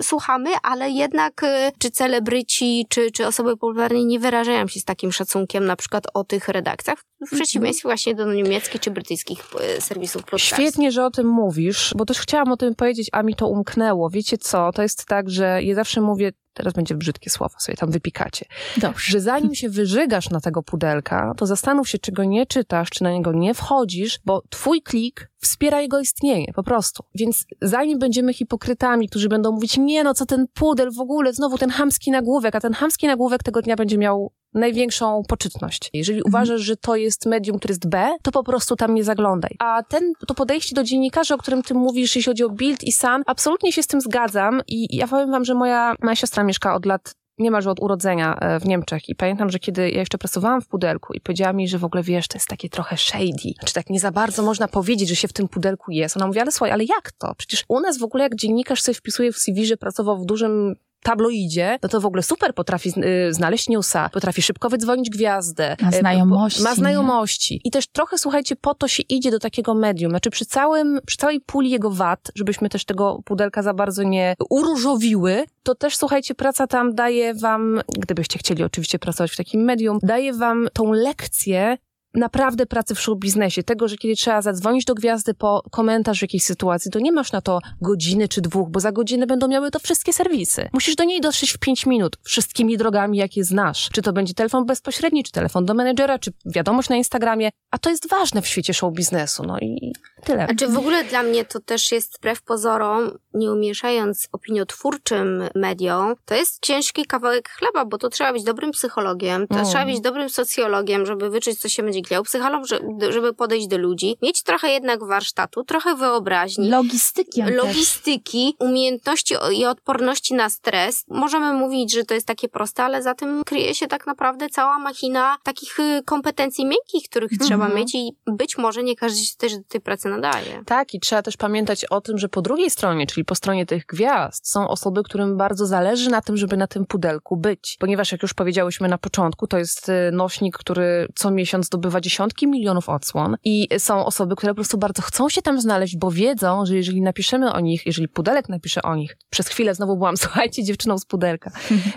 słuchamy, ale jednak y, czy celebryci, czy, czy osoby popularne nie wyrażają się z takim szacunkiem na przykład o tych redakcjach, w przeciwieństwie właśnie do niemieckich czy brytyjskich e, serwisów plotkarskich. Świetnie, że o tym mówisz, bo też chciałam o tym powiedzieć, a mi to umknęło. Wiecie co, to jest tak, że ja zawsze mówię, teraz będzie brzydkie słowo, sobie tam wypikacie. Dobrze. Że zanim się wyżygasz na tego pudelka, to zastanów się, czy go nie czytasz, czy na niego nie wchodzisz, bo twój klik wspiera jego istnienie, po prostu. Więc zanim będziemy hipokrytami, którzy będą mówić, nie no, co ten pudel w ogóle, znowu ten hamski nagłówek, a ten hamski nagłówek tego dnia będzie miał największą poczytność. Jeżeli mhm. uważasz, że to jest medium, które jest B, to po prostu tam nie zaglądaj. A ten, to podejście do dziennikarzy, o którym ty mówisz, jeśli chodzi o Bild i Sun, absolutnie się z tym zgadzam i ja powiem wam, że moja, moja siostra mieszka od lat niemalże od urodzenia e, w Niemczech i pamiętam, że kiedy ja jeszcze pracowałam w pudelku i powiedziała mi, że w ogóle wiesz, to jest takie trochę shady, znaczy tak nie za bardzo można powiedzieć, że się w tym pudelku jest. Ona mówi, ale słuchaj, ale jak to? Przecież u nas w ogóle jak dziennikarz sobie wpisuje w CV, że pracował w dużym tabloidzie, no to w ogóle super potrafi y, znaleźć newsa, potrafi szybko wydzwonić gwiazdę. Ma y, znajomości. Ma znajomości. I też trochę, słuchajcie, po to się idzie do takiego medium. Znaczy przy całym, przy całej puli jego wad, żebyśmy też tego pudelka za bardzo nie uróżowiły, to też, słuchajcie, praca tam daje wam, gdybyście chcieli oczywiście pracować w takim medium, daje wam tą lekcję naprawdę pracy w show biznesie, tego, że kiedy trzeba zadzwonić do gwiazdy po komentarz jakiejś sytuacji, to nie masz na to godziny czy dwóch, bo za godzinę będą miały to wszystkie serwisy. Musisz do niej dotrzeć w pięć minut, wszystkimi drogami, jakie znasz. Czy to będzie telefon bezpośredni, czy telefon do menedżera, czy wiadomość na Instagramie, a to jest ważne w świecie show biznesu, no i tyle. Znaczy w ogóle dla mnie to też jest wbrew pozorom, nie umieszając opiniotwórczym mediom, to jest ciężki kawałek chleba, bo to trzeba być dobrym psychologiem, to Mm. trzeba być dobrym socjologiem, żeby wyczuć, co się będzie działo, psycholog, że- żeby podejść do ludzi, mieć trochę jednak warsztatu, trochę wyobraźni, Logistyki też. logistyki, umiejętności o- i odporności na stres. Możemy mówić, że to jest takie proste, ale za tym kryje się tak naprawdę cała machina takich y, kompetencji miękkich, których trzeba Mhm. mieć i być może nie każdy się też do tej pracy nadaje. Tak, i trzeba też pamiętać o tym, że po drugiej stronie, czyli po stronie tych gwiazd, są osoby, którym bardzo zależy na tym, żeby na tym pudelku być. Ponieważ, jak już powiedziałyśmy na początku, to jest y, nośnik, który co miesiąc zdobywa dziesiątki milionów odsłon i są osoby, które po prostu bardzo chcą się tam znaleźć, bo wiedzą, że jeżeli napiszemy o nich, jeżeli pudelek napisze o nich, przez chwilę znowu byłam, (laughs) słuchajcie, dziewczyną z pudelka,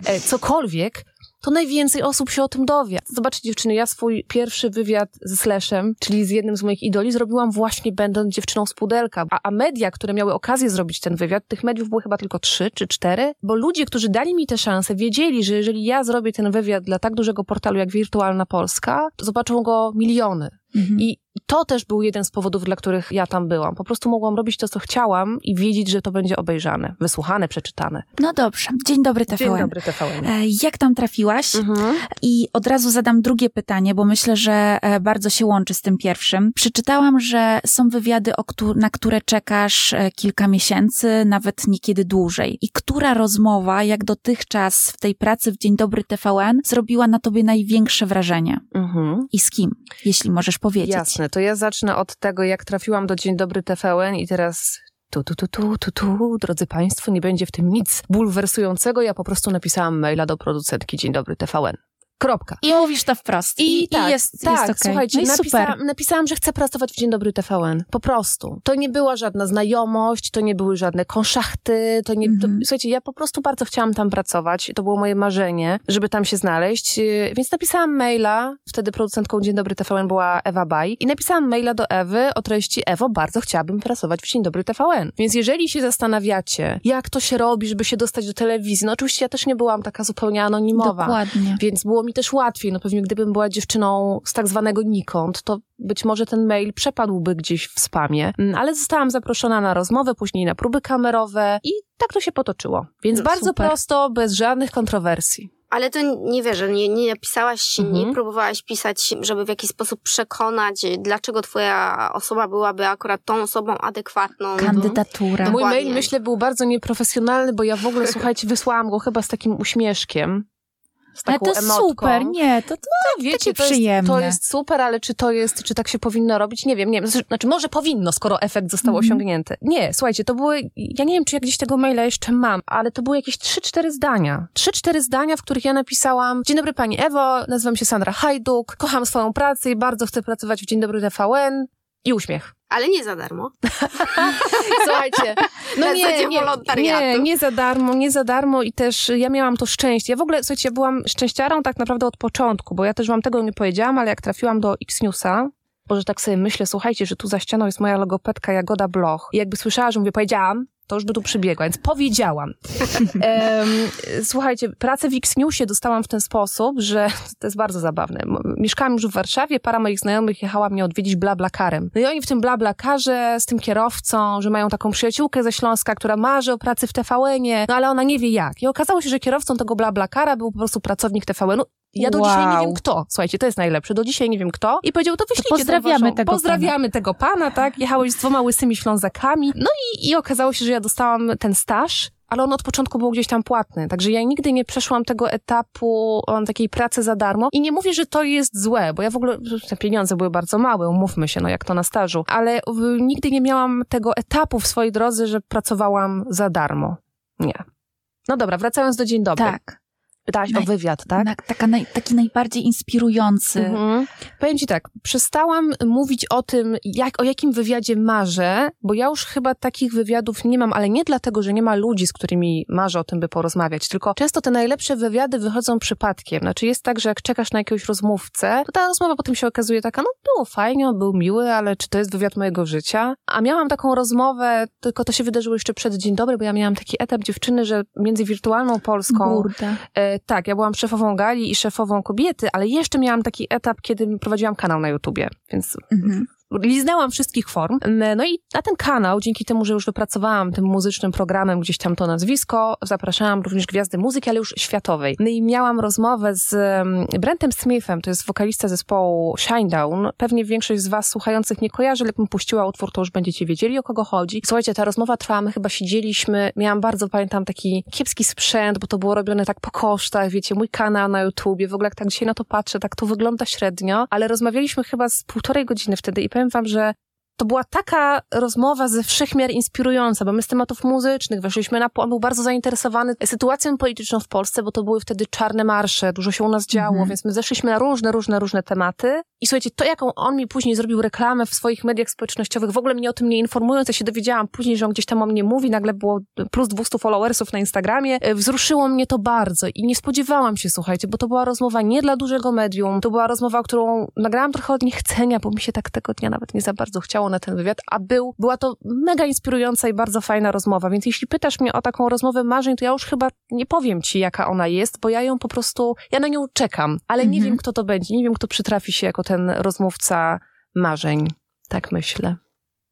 e, cokolwiek, to najwięcej osób się o tym dowie. Zobaczcie dziewczyny, ja swój pierwszy wywiad ze Slashem, czyli z jednym z moich idoli, zrobiłam właśnie będąc dziewczyną z pudelka. A, a media, które miały okazję zrobić ten wywiad, tych mediów było chyba tylko trzy czy cztery, bo ludzie, którzy dali mi tę szansę, wiedzieli, że jeżeli ja zrobię ten wywiad dla tak dużego portalu jak Wirtualna Polska, to zobaczą go miliony. Mhm. I to też był jeden z powodów, dla których ja tam byłam. Po prostu mogłam robić to, co chciałam i wiedzieć, że to będzie obejrzane, wysłuchane, przeczytane. No dobrze. Dzień dobry, TVN. Dzień dobry, TVN. E, Jak tam trafiłaś? Mhm. I od razu zadam drugie pytanie, bo myślę, że e, bardzo się łączy z tym pierwszym. Przeczytałam, że są wywiady, na które czekasz e, kilka miesięcy, nawet niekiedy dłużej. I która rozmowa, jak dotychczas w tej pracy w Dzień Dobry TVN, zrobiła na tobie największe wrażenie? Mhm. I z kim, jeśli możesz powiedzieć? Jasne, to ja zacznę od tego, jak trafiłam do Dzień Dobry TVN i teraz tu, tu, tu, tu, tu, tu, drodzy Państwo, nie będzie w tym nic bulwersującego. Ja po prostu napisałam maila do producentki Dzień Dobry TVN. Kropka. I mówisz to wprost. I, tak, i jest, tak, jest okej. słuchajcie, no i napisałam, że chcę pracować w Dzień Dobry TVN. Po prostu. To nie była żadna znajomość, to nie były żadne konszachty, to nie... To, Mhm. słuchajcie, ja po prostu bardzo chciałam tam pracować. To było moje marzenie, żeby tam się znaleźć. Yy, Więc napisałam maila, wtedy producentką Dzień Dobry TVN była Ewa Baj i napisałam maila do Ewy o treści Ewo, bardzo chciałabym pracować w Dzień Dobry TVN. Więc jeżeli się zastanawiacie, jak to się robi, żeby się dostać do telewizji, no oczywiście ja też nie byłam taka zupełnie anonimowa. Dokładnie. Więc było mi też łatwiej. No pewnie gdybym była dziewczyną z tak zwanego nikąd, to być może ten mail przepadłby gdzieś w spamie. Mm, Ale zostałam zaproszona na rozmowę, później na próby kamerowe i tak to się potoczyło. Więc No, bardzo super. prosto, bez żadnych kontrowersji. Ale to nie wierzę, nie, nie napisałaś, Mhm. nie próbowałaś pisać, żeby w jakiś sposób przekonać, dlaczego twoja osoba byłaby akurat tą osobą adekwatną. Kandydatura. No mój mail, myślę, był bardzo nieprofesjonalny, bo ja w ogóle, (laughs) słuchajcie, wysłałam go chyba z takim uśmieszkiem. Z Ale taką to emotką. super, nie, to, to Tak, wiecie, takie to jest, przyjemne. to jest super, ale czy to jest, czy tak się powinno robić? Nie wiem, nie wiem. Znaczy, może powinno, skoro efekt został Mhm. osiągnięty. Nie, słuchajcie, to były, ja nie wiem, czy ja gdzieś tego maila jeszcze mam, ale to były jakieś 3-4 zdania. 3-4 zdania, w których ja napisałam, dzień dobry pani Ewo, nazywam się Sandra Hajduk, kocham swoją pracę i bardzo chcę pracować w Dzień Dobry TVN i uśmiech. Ale nie za darmo. (laughs) Słuchajcie, no nie, nie, nie, nie za darmo, nie za darmo i też ja miałam to szczęście. Ja w ogóle, słuchajcie, byłam szczęściarą tak naprawdę od początku, bo ja też wam tego nie powiedziałam, ale jak trafiłam do X-Newsa, Boże, tak sobie myślę, słuchajcie, że tu za ścianą jest moja logopedka Jagoda Bloch i jakby słyszała, że mówię, powiedziałam, to już by tu przybiegła, więc powiedziałam. (laughs) Słuchajcie, pracę w X-Newsie dostałam w ten sposób, że (laughs) to jest bardzo zabawne. Mieszkałam już w Warszawie, para moich znajomych jechała mnie odwiedzić blablakarem. No i oni w tym blablakarze z tym kierowcą, że mają taką przyjaciółkę ze Śląska, która marzy o pracy w TVN-ie, no ale ona nie wie jak. I okazało się, że kierowcą tego blablakara był po prostu pracownik TVN-u. Ja do dzisiaj nie Wow. wiem kto. Słuchajcie, to jest najlepsze. Do dzisiaj nie wiem kto. I powiedział, to wyślijcie tą pozdrawiamy waszą... tego Pozdrawiamy tego pana, tak? Jechałeś z dwoma łysymi Ślązakami. No i, i okazało się, że ja dostałam ten staż, ale on od początku był gdzieś tam płatny. Także ja nigdy nie przeszłam tego etapu um, takiej pracy za darmo. I nie mówię, że to jest złe, bo ja w ogóle, te pieniądze były bardzo małe, umówmy się, no jak to na stażu. Ale nigdy nie miałam tego etapu w swojej drodze, że pracowałam za darmo. Nie. No dobra, wracając do dzień dobry. Tak. Pytałaś Naj, o wywiad, tak? Na, taka naj, taki najbardziej inspirujący. Mhm. Powiem ci tak, przestałam mówić o tym, jak, o jakim wywiadzie marzę, bo ja już chyba takich wywiadów nie mam, ale nie dlatego, że nie ma ludzi, z którymi marzę o tym, by porozmawiać, tylko często te najlepsze wywiady wychodzą przypadkiem. Znaczy jest tak, że jak czekasz na jakiegoś rozmówcę, to ta rozmowa potem się okazuje taka, no było fajnie, on był miły, ale czy to jest wywiad mojego życia? A miałam taką rozmowę, tylko to się wydarzyło jeszcze przed Dzień Dobry, bo ja miałam taki etap dziewczyny, że między wirtualną Polską... Burda. Tak, ja byłam szefową gali i szefową kobiety, ale jeszcze miałam taki etap, kiedy prowadziłam kanał na YouTubie, więc mhm liznęłam wszystkich form. No i na ten kanał, dzięki temu, że już wypracowałam tym muzycznym programem gdzieś tam to nazwisko, zapraszałam również gwiazdy muzyki, ale już światowej. No i miałam rozmowę z Brentem Smithem, to jest wokalista zespołu Shinedown. Pewnie większość z was słuchających nie kojarzy, ale bym puściła utwór, to już będziecie wiedzieli, o kogo chodzi. Słuchajcie, ta rozmowa trwała, my chyba siedzieliśmy, miałam bardzo, pamiętam, taki kiepski sprzęt, bo to było robione tak po kosztach, wiecie, mój kanał na YouTubie, w ogóle jak tak dzisiaj na to patrzę, tak to wygląda średnio, ale rozmawialiśmy chyba z półtorej godziny wtedy i powiem wam, że to była taka rozmowa ze wszechmiar inspirująca, bo my z tematów muzycznych weszliśmy na... On był bardzo zainteresowany sytuacją polityczną w Polsce, bo to były wtedy czarne marsze, dużo się u nas działo, mm -hmm. więc my zeszliśmy na różne, różne, różne tematy. I słuchajcie, to jaką on mi później zrobił reklamę w swoich mediach społecznościowych, w ogóle mnie o tym nie informując, ja się dowiedziałam później, że on gdzieś tam o mnie mówi, nagle było plus 200 followersów na Instagramie. E, wzruszyło mnie to bardzo i nie spodziewałam się, słuchajcie, bo to była rozmowa nie dla dużego medium, to była rozmowa, którą nagrałam trochę od niechcenia, bo mi się tak tego dnia nawet nie za bardzo chciało na ten wywiad, a był, była to mega inspirująca i bardzo fajna rozmowa, więc jeśli pytasz mnie o taką rozmowę marzeń, to ja już chyba nie powiem ci, jaka ona jest, bo ja ją po prostu, ja na nią czekam, ale nie mhm. wiem, kto to będzie, nie wiem, kto przytrafi się jako ten rozmówca marzeń. Tak myślę.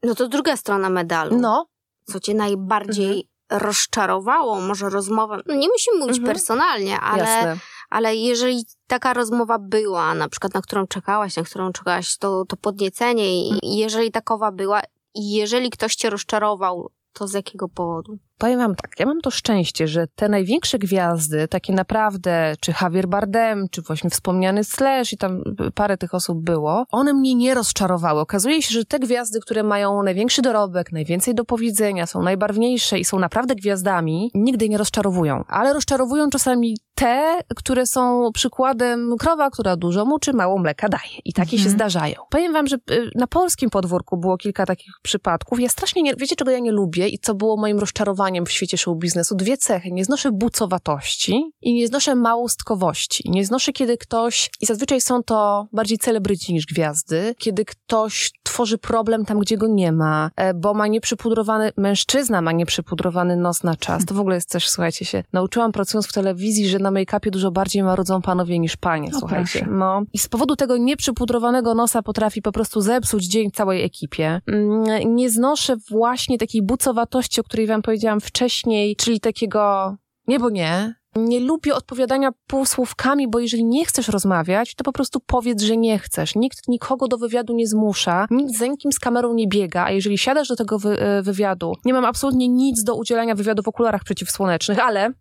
No to druga strona medalu. No. Co cię najbardziej mhm. rozczarowało? Może rozmowa, no nie musimy mówić mhm. personalnie, ale, ale jeżeli taka rozmowa była, na przykład na którą czekałaś, na którą czekałaś, to, to podniecenie i mhm. jeżeli takowa była i jeżeli ktoś cię rozczarował, to z jakiego powodu? Powiem wam tak, ja mam to szczęście, że te największe gwiazdy, takie naprawdę, czy Javier Bardem, czy właśnie wspomniany Slash i tam parę tych osób było, one mnie nie rozczarowały. Okazuje się, że te gwiazdy, które mają największy dorobek, najwięcej do powiedzenia, są najbarwniejsze i są naprawdę gwiazdami, nigdy nie rozczarowują. Ale rozczarowują czasami te, które są przykładem krowa, która dużo muczy, mało mleka daje. I takie mhm. się zdarzają. Powiem wam, że y, na polskim podwórku było kilka takich przypadków. Ja strasznie nie, wiecie czego ja nie lubię i co było moim rozczarowaniem w świecie show biznesu dwie cechy. Nie znoszę bucowatości i nie znoszę małostkowości. Nie znoszę, kiedy ktoś, i zazwyczaj są to bardziej celebryci niż gwiazdy, kiedy ktoś tworzy problem tam, gdzie go nie ma, e, bo ma nieprzypudrowany, mężczyzna ma nieprzypudrowany nos na czas. To w ogóle jest też, słuchajcie się, nauczyłam pracując w telewizji, że na make-upie dużo bardziej marudzą panowie niż panie, no słuchajcie. Proszę. No. I z powodu tego nieprzypudrowanego nosa potrafi po prostu zepsuć dzień całej ekipie. Mm, nie znoszę właśnie takiej bucowatości, o której wam powiedziałam wcześniej, czyli takiego nie, bo nie. Nie lubię odpowiadania półsłówkami, bo jeżeli nie chcesz rozmawiać, to po prostu powiedz, że nie chcesz. Nikt nikogo do wywiadu nie zmusza, nikt za nikim z kamerą nie biega, a jeżeli siadasz do tego wy e, wywiadu, nie mam absolutnie nic do udzielania wywiadu w okularach przeciwsłonecznych, ale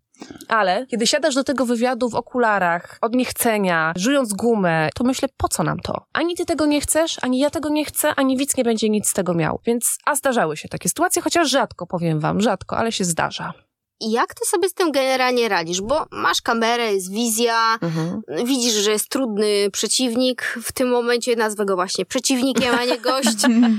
ale kiedy siadasz do tego wywiadu w okularach, od niechcenia, żując gumę, to myślę, po co nam to? Ani ty tego nie chcesz, ani ja tego nie chcę, ani widz nie będzie nic z tego miał. Więc, a zdarzały się takie sytuacje, chociaż rzadko, powiem wam, rzadko, ale się zdarza. I jak ty sobie z tym generalnie radzisz? Bo masz kamerę, jest wizja, mhm. widzisz, że jest trudny przeciwnik, w tym momencie nazwę go właśnie przeciwnikiem, a nie gość.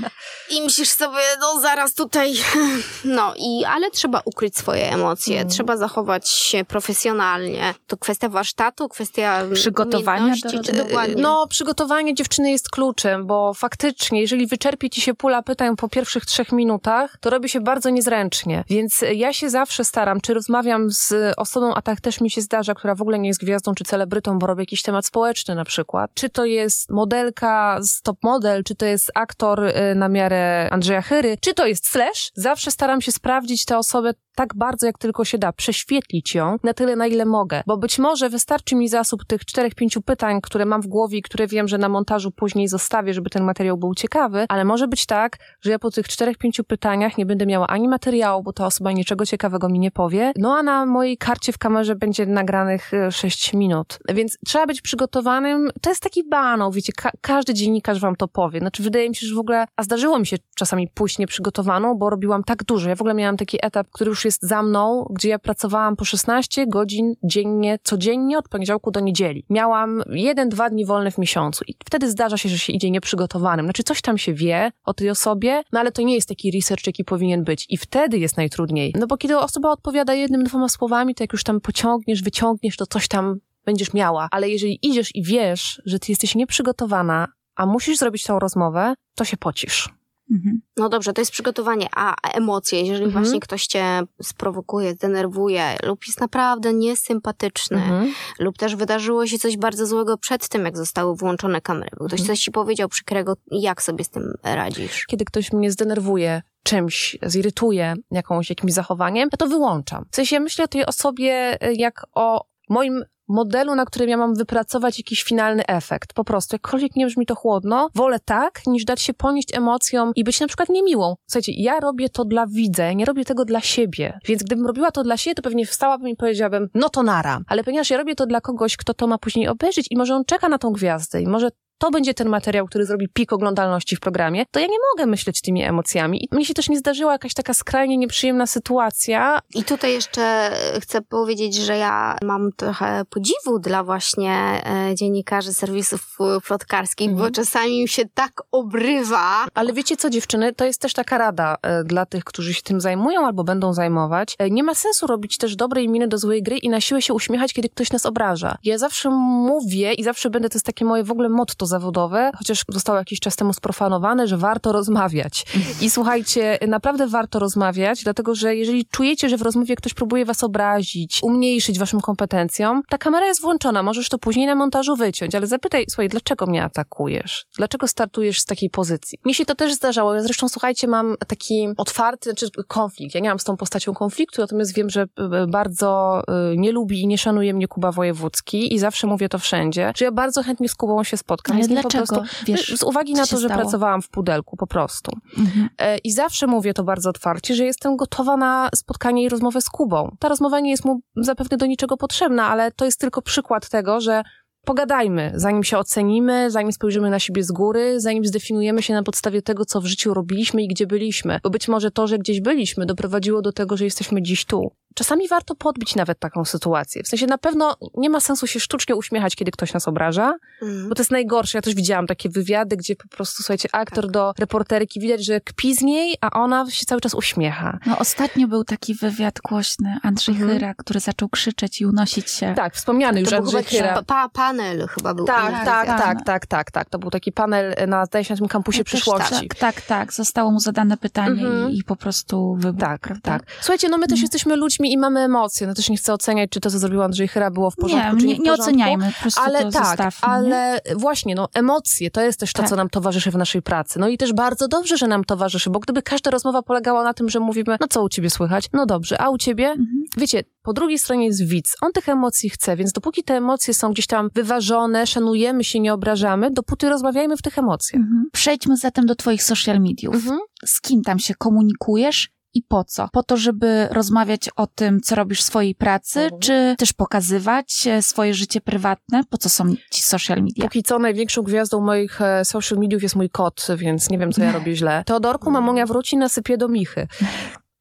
(laughs) I myślisz sobie, no zaraz tutaj, (laughs) no i, ale trzeba ukryć swoje emocje, mhm. trzeba zachować się profesjonalnie. To kwestia warsztatu, kwestia przygotowania. Do... Czy dokładnie? No, przygotowanie dziewczyny jest kluczem, bo faktycznie, jeżeli wyczerpie ci się pula pytań po pierwszych trzech minutach, to robi się bardzo niezręcznie. Więc ja się zawsze staram staram, czy rozmawiam z osobą, a tak też mi się zdarza, która w ogóle nie jest gwiazdą czy celebrytą, bo robi jakiś temat społeczny na przykład. Czy to jest modelka z top model, czy to jest aktor y, na miarę Andrzeja Chyry, czy to jest Slash. Zawsze staram się sprawdzić tę osobę tak bardzo, jak tylko się da, prześwietlić ją na tyle, na ile mogę. Bo być może wystarczy mi zasób tych czterech, pięciu pytań, które mam w głowie i które wiem, że na montażu później zostawię, żeby ten materiał był ciekawy, ale może być tak, że ja po tych czterech, pięciu pytaniach nie będę miała ani materiału, bo ta osoba niczego ciekawego mi nie powie, no a na mojej karcie w kamerze będzie nagranych 6 e, minut. Więc trzeba być przygotowanym. To jest taki banał, wiecie, ka każdy dziennikarz wam to powie. Znaczy wydaje mi się, że w ogóle, a zdarzyło mi się czasami pójść nieprzygotowaną, bo robiłam tak dużo. Ja w ogóle miałam taki etap, który już jest za mną, gdzie ja pracowałam po 16 godzin dziennie, codziennie od poniedziałku do niedzieli. Miałam jeden, dwa dni wolne w miesiącu i wtedy zdarza się, że się idzie nieprzygotowanym. Znaczy coś tam się wie o tej osobie, no ale to nie jest taki research, jaki powinien być. I wtedy jest najtrudniej. No bo kiedy osoba odpowiada jednym, dwoma słowami, to jak już tam pociągniesz, wyciągniesz, to coś tam będziesz miała. Ale jeżeli idziesz i wiesz, że ty jesteś nieprzygotowana, a musisz zrobić tą rozmowę, to się pocisz. Mhm. No dobrze, to jest przygotowanie, a emocje, jeżeli mhm. właśnie ktoś cię sprowokuje, zdenerwuje lub jest naprawdę niesympatyczny, mhm. lub też wydarzyło się coś bardzo złego przed tym, jak zostały włączone kamery, bo ktoś mhm. coś ci powiedział przykrego, jak sobie z tym radzisz? Kiedy ktoś mnie zdenerwuje, czymś zirytuje, jakąś, jakimś zachowaniem, to to wyłączam. W sensie myślę o tej osobie jak o moim modelu, na którym ja mam wypracować jakiś finalny efekt. Po prostu, jakkolwiek nie brzmi to chłodno, wolę tak, niż dać się ponieść emocjom i być na przykład niemiłą. Słuchajcie, ja robię to dla widza, ja nie robię tego dla siebie. Więc gdybym robiła to dla siebie, to pewnie wstałabym i powiedziałabym, no to nara. Ale ponieważ ja robię to dla kogoś, kto to ma później obejrzeć i może on czeka na tą gwiazdę i może to będzie ten materiał, który zrobi pik oglądalności w programie, to ja nie mogę myśleć tymi emocjami. I mnie się też nie zdarzyła jakaś taka skrajnie nieprzyjemna sytuacja. I tutaj jeszcze chcę powiedzieć, że ja mam trochę podziwu dla właśnie e, dziennikarzy serwisów plotkarskich, mm. bo mhm. czasami im się tak obrywa. Ale wiecie co, dziewczyny, to jest też taka rada e, dla tych, którzy się tym zajmują albo będą zajmować. E, nie ma sensu robić też dobrej miny do złej gry i na siłę się uśmiechać, kiedy ktoś nas obraża. Ja zawsze mówię i zawsze będę, to jest takie moje w ogóle motto zawodowe, chociaż zostało jakiś czas temu sprofanowane, że warto rozmawiać. I słuchajcie, naprawdę warto rozmawiać, dlatego że jeżeli czujecie, że w rozmowie ktoś próbuje was obrazić, umniejszyć waszym kompetencjom, ta kamera jest włączona, możesz to później na montażu wyciąć, ale zapytaj, słuchaj, dlaczego mnie atakujesz? Dlaczego startujesz z takiej pozycji? Mi się to też zdarzało. Ja zresztą, słuchajcie, mam taki otwarty, znaczy konflikt. Ja nie mam z tą postacią konfliktu, natomiast wiem, że e, bardzo e, nie lubi i nie szanuje mnie Kuba Wojewódzki i zawsze mówię to wszędzie, że ja bardzo chętnie z Kubą się spotkam. Ale dlaczego? Prostu, Wiesz, z uwagi na to, że stało? pracowałam w pudelku po prostu. Mhm. E, I zawsze mówię to bardzo otwarcie, że jestem gotowa na spotkanie i rozmowę z Kubą. Ta rozmowa nie jest mu zapewne do niczego potrzebna, ale to jest tylko przykład tego, że pogadajmy, zanim się ocenimy, zanim spojrzymy na siebie z góry, zanim zdefiniujemy się na podstawie tego, co w życiu robiliśmy i gdzie byliśmy. Bo być może to, że gdzieś byliśmy, doprowadziło do tego, że jesteśmy dziś tu czasami warto podbić nawet taką sytuację. W sensie na pewno nie ma sensu się sztucznie uśmiechać, kiedy ktoś nas obraża, mm. bo to jest najgorsze. Ja też widziałam takie wywiady, gdzie po prostu, słuchajcie, aktor tak. do reporterki widać, że kpi z niej, a ona się cały czas uśmiecha. No ostatnio był taki wywiad głośny, Andrzej mm. Chyra, który zaczął krzyczeć i unosić się. Tak, wspomniany już Andrzej Chyra. Pa, panel chyba był. Tak, tak, tak, tak, tak, tak, tak. To był taki panel na, zdaje się, na tym kampusie ja przyszłości. Tak, tak, tak. Zostało mu zadane pytanie mm -hmm. i, i, po prostu wybuchł, Tak, prawda? tak. Słuchajcie, no my też mm. jesteśmy ludźmi i mamy emocje. No też nie chcę oceniać, czy to, co zrobił Andrzej Chyra było w porządku, nie, czy nie, nie, nie oceniajmy, po prostu ale to tak, zostawmy, ale nie? właśnie, no emocje to jest też to, tak. co nam towarzyszy w naszej pracy. No i też bardzo dobrze, że nam towarzyszy, bo gdyby każda rozmowa polegała na tym, że mówimy, no co u ciebie słychać? No dobrze, a u ciebie? Mhm. Wiecie, po drugiej stronie jest widz. On tych emocji chce, więc dopóki te emocje są gdzieś tam wyważone, szanujemy się, nie obrażamy, dopóty rozmawiajmy w tych emocjach. Mhm. Przejdźmy zatem do twoich social mediów. Mhm. Z kim tam się komunikujesz? I po co? Po to, żeby rozmawiać o tym, co robisz w swojej pracy, mhm. czy też pokazywać e, swoje życie prywatne? Po co są ci social media? Póki co największą gwiazdą moich e, social mediów jest mój kot, więc nie wiem, co ja robię źle. Teodorku, mamonia wróci, nasypie do Michy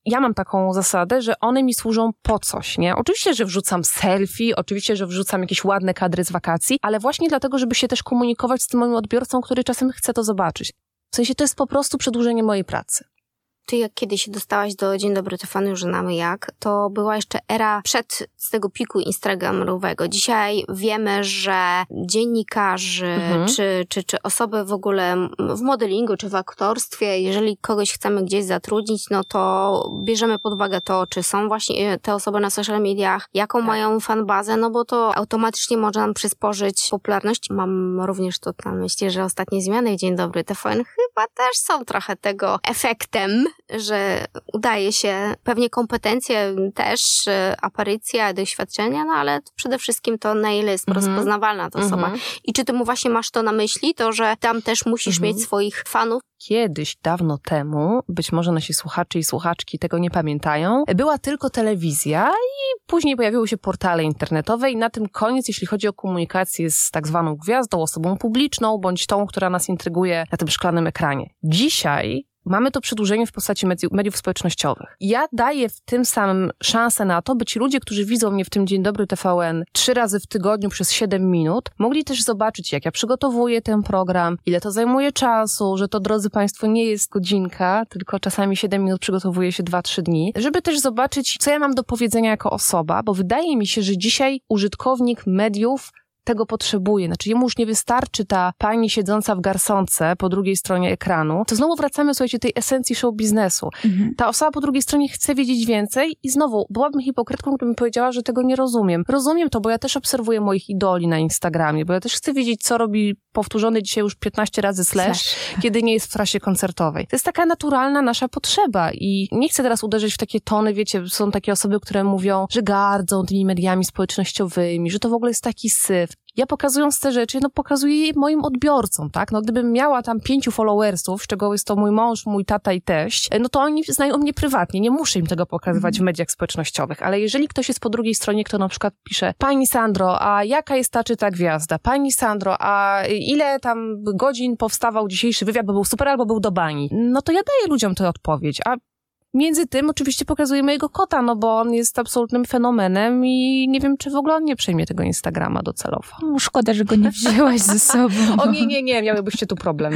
ja mam taką zasadę, że one mi służą po coś, nie? Oczywiście, że wrzucam selfie, oczywiście, że wrzucam jakieś ładne kadry z wakacji, ale właśnie dlatego, żeby się też komunikować z tym moim odbiorcą, który czasem chce to zobaczyć. W sensie to jest po prostu przedłużenie mojej pracy. Ty jak kiedyś dostałaś do Dzień Dobry Telefonu, już znamy jak, to była jeszcze era przed z tego piku instagramowego. Dzisiaj wiemy, że dziennikarzy, mhm. czy, czy, czy osoby w ogóle w modelingu, czy w aktorstwie, jeżeli kogoś chcemy gdzieś zatrudnić, no to bierzemy pod uwagę to, czy są właśnie te osoby na social mediach, jaką tak. mają fanbazę, no bo to automatycznie może nam przysporzyć popularność. Mam również to na myśli, że ostatnie zmiany w Dzień Dobry TVN chyba też są trochę tego efektem, że udaje się, pewnie kompetencje też, y, aparycja, doświadczenia, no ale przede wszystkim to na ile jest mm -hmm. rozpoznawalna ta osoba. Mm -hmm. I czy ty mu właśnie masz to na myśli, to że tam też musisz mm -hmm. mieć swoich fanów? Kiedyś, dawno temu, być może nasi słuchacze i słuchaczki tego nie pamiętają, była tylko telewizja i później pojawiły się portale internetowe i na tym koniec, jeśli chodzi o komunikację z tak zwaną gwiazdą, osobą publiczną, bądź tą, która nas intryguje na tym szklanym ekranie. Dzisiaj mamy to przedłużenie w postaci mediów, społecznościowych. Ja daję w tym samym szansę na to, by ci ludzie, którzy widzą mnie w tym Dzień Dobry TVN trzy razy w tygodniu przez 7 minut, mogli też zobaczyć, jak ja przygotowuję ten program, ile to zajmuje czasu, że to, drodzy Państwo, nie jest godzinka, tylko czasami 7 minut przygotowuje się 2-3 dni, żeby też zobaczyć, co ja mam do powiedzenia jako osoba, bo wydaje mi się, że dzisiaj użytkownik mediów tego potrzebuje. Znaczy, jemu już nie wystarczy ta pani siedząca w garsonce po drugiej stronie ekranu. To znowu wracamy, słuchajcie, tej esencji show biznesu. Mhm. Ta osoba po drugiej stronie chce wiedzieć więcej i znowu byłabym hipokrytką, gdybym powiedziała, że tego nie rozumiem. Rozumiem to, bo ja też obserwuję moich idoli na Instagramie, bo ja też chcę wiedzieć, co robi powtórzony dzisiaj już 15 razy slash, slash, (laughs) kiedy nie jest w trasie koncertowej. To jest taka naturalna nasza potrzeba i nie chcę teraz uderzyć w takie tony, wiecie, są takie osoby, które mówią, że gardzą tymi mediami społecznościowymi, że to w ogóle jest taki syf ja pokazując te rzeczy, no pokazuję je moim odbiorcom, tak? No gdybym miała tam pięciu followersów, z czego jest to mój mąż, mój tata i teść, no to oni znają mnie prywatnie, nie muszę im tego pokazywać w mhm. mediach społecznościowych, ale jeżeli ktoś jest po drugiej stronie, kto na przykład pisze, pani Sandro, a jaka jest ta czy ta gwiazda? Pani Sandro, a ile tam godzin powstawał dzisiejszy wywiad, bo był super albo był do bani? No to ja daję ludziom tę odpowiedź, a Między tym oczywiście pokazuje mojego kota, no bo on jest absolutnym fenomenem i nie wiem, czy w ogóle on nie przejmie tego Instagrama docelowo. No, szkoda, że go nie wzięłaś ze (laughs) sobą. o nie, nie, nie, miałybyście tu problem.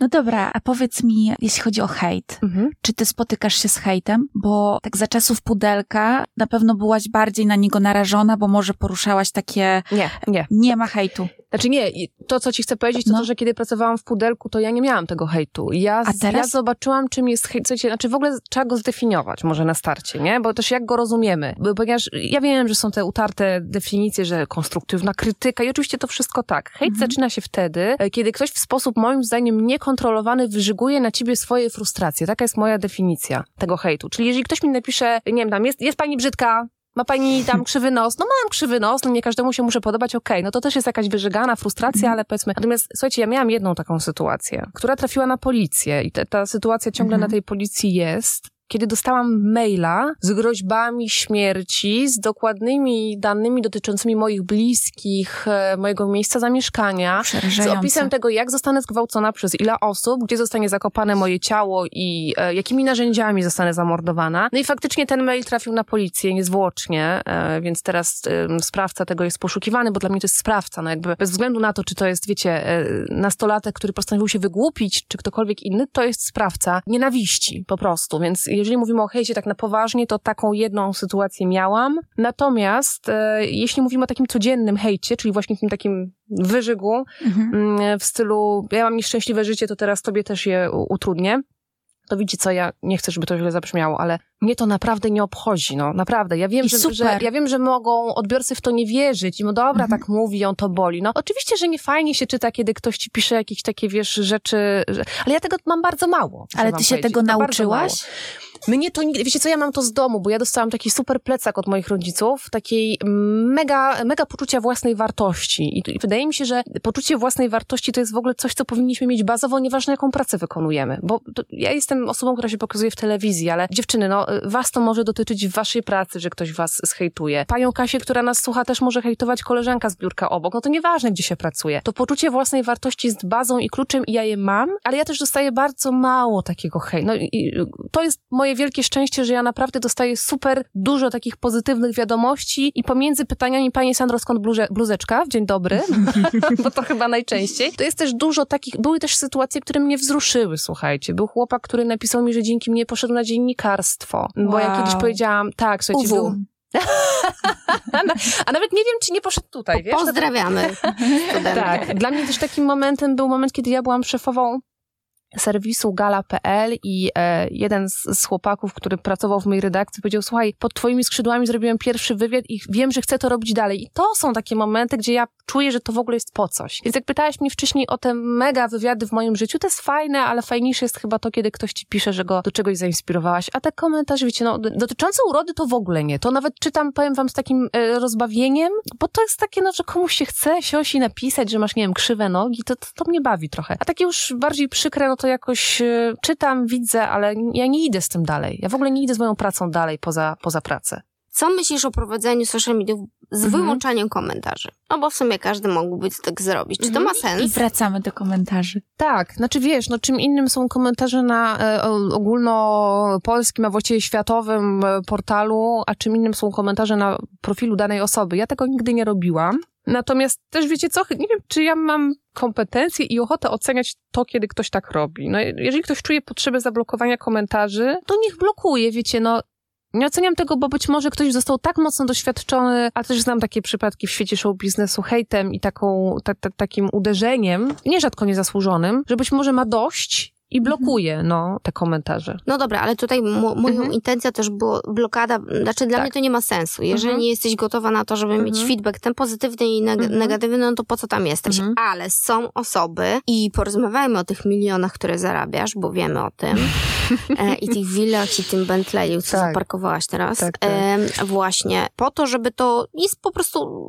No dobra, a powiedz mi, jeśli chodzi o hejt, mhm. czy ty spotykasz się z hejtem? Bo tak za czasów pudelka na pewno byłaś bardziej na niego narażona, bo może poruszałaś takie... Nie, nie. Nie ma hejtu. Znaczy nie, to co ci chcę powiedzieć, to no. to, że kiedy pracowałam w Pudelku, to ja nie miałam tego hejtu. Ja, A teraz? ja zobaczyłam, czym jest hejt. Słuchajcie, znaczy w ogóle trzeba go zdefiniować może na starcie, nie? Bo też jak go rozumiemy. Bo, ponieważ ja wiem, że są te utarte definicje, że konstruktywna krytyka i oczywiście to wszystko tak. Hejt mhm. zaczyna się wtedy, e, kiedy ktoś w sposób moim zdaniem niekontrolowany wyżyguje na ciebie swoje frustracje. Taka jest moja definicja tego hejtu. Czyli jeżeli ktoś mi napisze, nie wiem, tam jest, jest pani brzydka, ma pani tam (laughs) krzywy nos? No mam krzywy nos, no nie każdemu się muszę podobać, okej, okay, no to też jest jakaś wyżegana frustracja, mhm. ale powiedzmy, natomiast słuchajcie, ja miałam jedną taką sytuację, która trafiła na policję i te, ta sytuacja ciągle mhm. na tej policji jest kiedy dostałam maila z groźbami śmierci, z dokładnymi danymi dotyczącymi moich bliskich, e, mojego miejsca zamieszkania, z opisem tego, jak zostanę zgwałcona przez ile osób, gdzie zostanie zakopane moje ciało i e, jakimi narzędziami zostanę zamordowana. No i faktycznie ten mail trafił na policję niezwłocznie, e, więc teraz e, sprawca tego jest poszukiwany, bo dla mnie to jest sprawca, no jakby bez względu na to, czy to jest, wiecie, e, nastolatek, który postanowił się wygłupić, czy ktokolwiek inny, to jest sprawca nienawiści po prostu, więc jeżeli mówimy o hejcie tak na poważnie, to taką jedną sytuację miałam. Natomiast e, jeśli mówimy o takim codziennym hejcie, czyli właśnie tym takim wyżygu mhm. Mm, w stylu ja mam nieszczęśliwe życie, to teraz tobie też je utrudnię, to widzicie co, ja nie chcę, żeby to źle zabrzmiało, ale mnie to naprawdę nie obchodzi, no naprawdę. Ja wiem, że, że, ja wiem, że mogą odbiorcy w to nie wierzyć i no dobra, mhm. tak mówi, on to boli. No oczywiście, że nie fajnie się czyta, kiedy ktoś ci pisze jakieś takie, wiesz, rzeczy, że... ale ja tego mam bardzo mało. Ale ty się tego nauczyłaś? Mnie to nigdy, wiecie co, ja mam to z domu, bo ja dostałam taki super plecak od moich rodziców, takiej mega, mega poczucia własnej wartości. I, wydaje mi się, że poczucie własnej wartości to jest w ogóle coś, co powinniśmy mieć bazowo, nieważne jaką pracę wykonujemy. Bo to, ja jestem osobą, która się pokazuje w telewizji, ale dziewczyny, no, was to może dotyczyć w waszej pracy, że ktoś was zhejtuje. Panią Kasię, która nas słucha, też może hejtować koleżanka z biurka obok. No to nieważne, gdzie się pracuje. To poczucie własnej wartości jest bazą i kluczem i ja je mam, ale ja też dostaję bardzo mało takiego hejtu. No i to jest moje wielkie szczęście, że ja naprawdę dostaję super dużo takich pozytywnych wiadomości i pomiędzy pytaniami Pani Sandro, skąd bluze, bluzeczka? Dzień dobry. (laughs) Bo to chyba najczęściej. To jest też dużo takich, były też sytuacje, które mnie wzruszyły, słuchajcie. Był chłopak, który napisał mi, że dzięki mnie poszedł na dziennikarstwo. Bo wow. ja kiedyś powiedziałam, tak, słuchajcie, był, (laughs) a nawet nie wiem, czy nie poszedł tutaj, wiesz? Pozdrawiamy. (laughs) tak. Dla mnie też takim momentem był moment, kiedy ja byłam szefową serwisu gala.pl i e, jeden z, z, chłopaków, który pracował w mojej redakcji, powiedział, słuchaj, pod twoimi skrzydłami zrobiłem pierwszy wywiad i wiem, że chcę to robić dalej. I to są takie momenty, gdzie ja czuję, że to w ogóle jest po coś. Więc jak pytałaś mnie wcześniej o te mega wywiady w moim życiu, to jest fajne, ale fajniejsze jest chyba to, kiedy ktoś ci pisze, że go do czegoś zainspirowałaś. A te komentarze, wiecie, no, dotyczące urody to w ogóle nie. To nawet czytam, powiem wam, z takim e, rozbawieniem, bo to jest takie, no, że komuś się chce siosi napisać, że masz, nie wiem, krzywe nogi, to, to, to mnie bawi trochę. A takie już bardziej przykre, no to jakoś e, czytam, widzę, ale ja nie idę z tym dalej. Ja w ogóle nie idę z moją pracą dalej poza, poza pracę. Co myślisz o prowadzeniu social mediów z mhm. wyłączaniem komentarzy. No bo w sumie każdy mógłby tak zrobić. Czy to ma mhm. sens? I wracamy do komentarzy. Tak, znaczy wiesz, no czym innym są komentarze na e, ogólnopolskim, a właściwie światowym e, portalu, a czym innym są komentarze na profilu danej osoby. Ja tego nigdy nie robiłam. Natomiast też wiecie co, nie wiem, czy ja mam kompetencje i ochotę oceniać to, kiedy ktoś tak robi. No, jeżeli ktoś czuje potrzebę zablokowania komentarzy, to niech blokuje, wiecie, no nie oceniam tego, bo być może ktoś został tak mocno doświadczony, a też znam takie przypadki w świecie show biznesu hejtem i taką, ta, ta, takim uderzeniem, nierzadko niezasłużonym, że być może ma dość i mhm. blokuje no, te komentarze. No dobra, ale tutaj moją mhm. intencja też była blokada, znaczy dla tak. mnie to nie ma sensu. Jeżeli mhm. nie jesteś gotowa na to, żeby mhm. mieć feedback ten pozytywny i neg mhm. negatywny, no to po co tam jesteś? Mhm. Ale są osoby i porozmawiajmy o tych milionach, które zarabiasz, bo wiemy o tym. (laughs) e, I tych willach i tym Bentleyu, co tak. zaparkowałaś teraz. Tak, tak. E, właśnie, po to, żeby to jest po prostu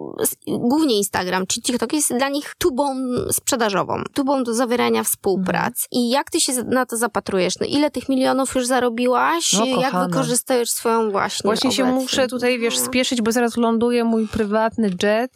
głównie Instagram, czy TikTok jest dla nich tubą sprzedażową, tubą do zawierania współprac. I jak ty się na to zapatrujesz? No ile tych milionów już zarobiłaś? No, Jak wykorzystajesz swoją właśnie Właśnie się muszę tutaj, wiesz, no. spieszyć, bo zaraz ląduje mój prywatny jet.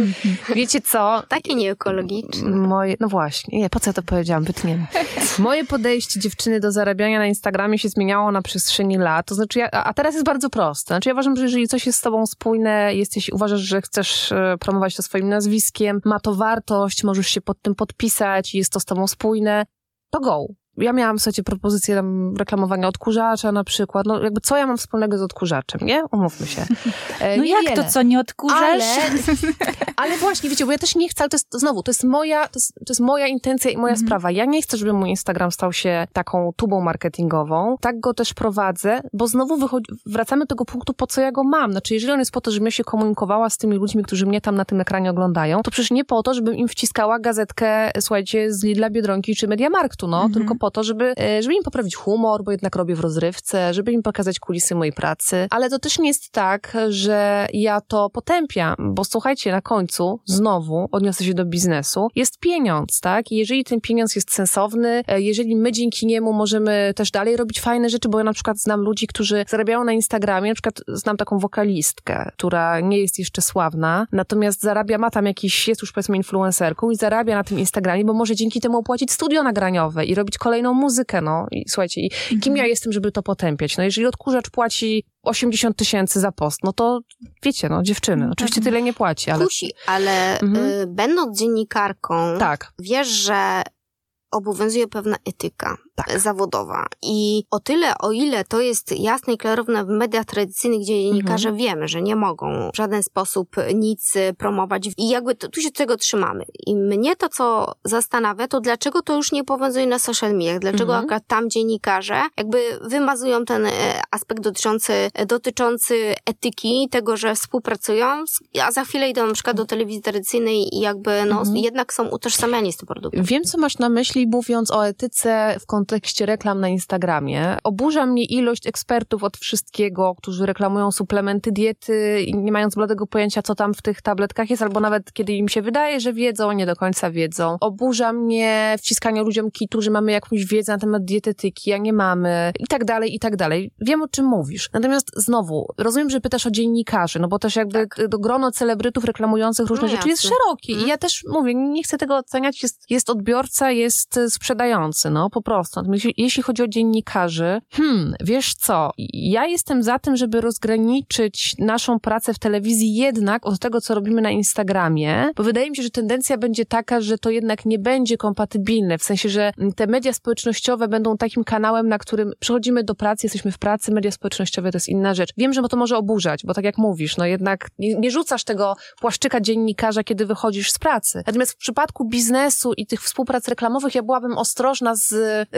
(laughs) Wiecie co? Takie nieekologiczne. Moje, no właśnie, nie, po co ja to powiedziałam? Wytniemy. (laughs) Moje podejście dziewczyny do zarabiania na Instagramie się zmieniało na przestrzeni lat. To znaczy, ja, a teraz jest bardzo proste. Znaczy, ja uważam, że jeżeli coś jest z tobą spójne, jesteś, uważasz, że chcesz e, promować to swoim nazwiskiem, ma to wartość, możesz się pod tym podpisać, jest to z tobą spójne, to go. Ja miałam, słuchajcie, propozycję tam reklamowania odkurzacza na przykład. No jakby co ja mam wspólnego z odkurzaczem, nie? Umówmy się. (laughs) E, no jak to, co nie odkurzasz? Ale, (laughs) ale właśnie, wiecie, bo ja też nie chcę, ale to jest, znowu, to jest moja, to jest, to jest moja intencja i moja mhm. sprawa. Ja nie chcę, żeby mój Instagram stał się taką tubą marketingową. Tak go też prowadzę, bo znowu wychodzi, wracamy do tego punktu, po co ja go mam. Znaczy, jeżeli on jest po to, żebym ja się komunikowała z tymi ludźmi, którzy mnie tam na tym ekranie oglądają, to przecież nie po to, żebym im wciskała gazetkę, słuchajcie, z Lidla, Biedronki czy Mediamarktu, no, mhm. tylko po to, żeby, e, żeby im poprawić humor, bo jednak robię w rozrywce, żeby im pokazać kulisy mojej pracy. Ale to też nie jest tak, że ja to potępiam, bo słuchajcie, na końcu znowu odniosę się do biznesu. Jest pieniądz, tak? I jeżeli ten pieniądz jest sensowny, e, jeżeli my dzięki niemu możemy też dalej robić fajne rzeczy, bo ja na przykład znam ludzi, którzy zarabiają na Instagramie, na przykład znam taką wokalistkę, która nie jest jeszcze sławna, natomiast zarabia, ma tam jakiś, jest już powiedzmy influencerką i zarabia na tym Instagramie, bo może dzięki temu opłacić studio nagraniowe i robić kolejną muzykę, no i słuchajcie, i kim mhm. ja jestem, żeby to potępiać? No jeżeli odkurzacz płaci 80 tysięcy za post, no to wiecie, no dziewczyny, no, oczywiście tyle nie płaci, ale... Kusi, ale mhm. y, będąc dziennikarką, tak. wiesz, że obowiązuje pewna etyka tak. zawodowa. I o tyle, o ile to jest jasne i klarowne w mediach tradycyjnych, gdzie dziennikarze mhm. wiemy, że nie mogą w żaden sposób nic promować i jakby tu się tego trzymamy. I mnie to, co zastanawia, to dlaczego to już nie obowiązuje na social mediach? Dlaczego mhm. akurat tam dziennikarze jakby wymazują ten e, aspekt dotyczący, dotyczący etyki, tego, że współpracują, a za chwilę idą na przykład do telewizji tradycyjnej i jakby no, mhm. jednak są utożsamiani z tym produktem. Wiem, co masz na myśli, mówiąc o etyce w kontekście kontekście reklam na Instagramie. Oburza mnie ilość ekspertów od wszystkiego, którzy reklamują suplementy diety i nie mając bladego pojęcia, co tam w tych tabletkach jest, albo nawet kiedy im się wydaje, że wiedzą, nie do końca wiedzą. Oburza mnie wciskanie ludziom kitu, że mamy jakąś wiedzę na temat dietetyki, a nie mamy i tak dalej, i tak dalej. Wiem, o czym mówisz. Natomiast znowu, rozumiem, że pytasz o dziennikarzy, no bo też jakby tak. do grono celebrytów reklamujących różne no rzeczy jest szerokie. I mhm. ja też mówię, nie chcę tego oceniać, jest, jest odbiorca, jest sprzedający, no po prostu. Natomiast jeśli chodzi o dziennikarzy, hmm, wiesz co, ja jestem za tym, żeby rozgraniczyć naszą pracę w telewizji jednak od tego, co robimy na Instagramie, bo wydaje mi się, że tendencja będzie taka, że to jednak nie będzie kompatybilne, w sensie, że te media społecznościowe będą takim kanałem, na którym przychodzimy do pracy, jesteśmy w pracy, media społecznościowe to jest inna rzecz. Wiem, że to może oburzać, bo tak jak mówisz, no jednak nie, nie rzucasz tego płaszczyka dziennikarza, kiedy wychodzisz z pracy. Natomiast w przypadku biznesu i tych współprac reklamowych ja byłabym ostrożna z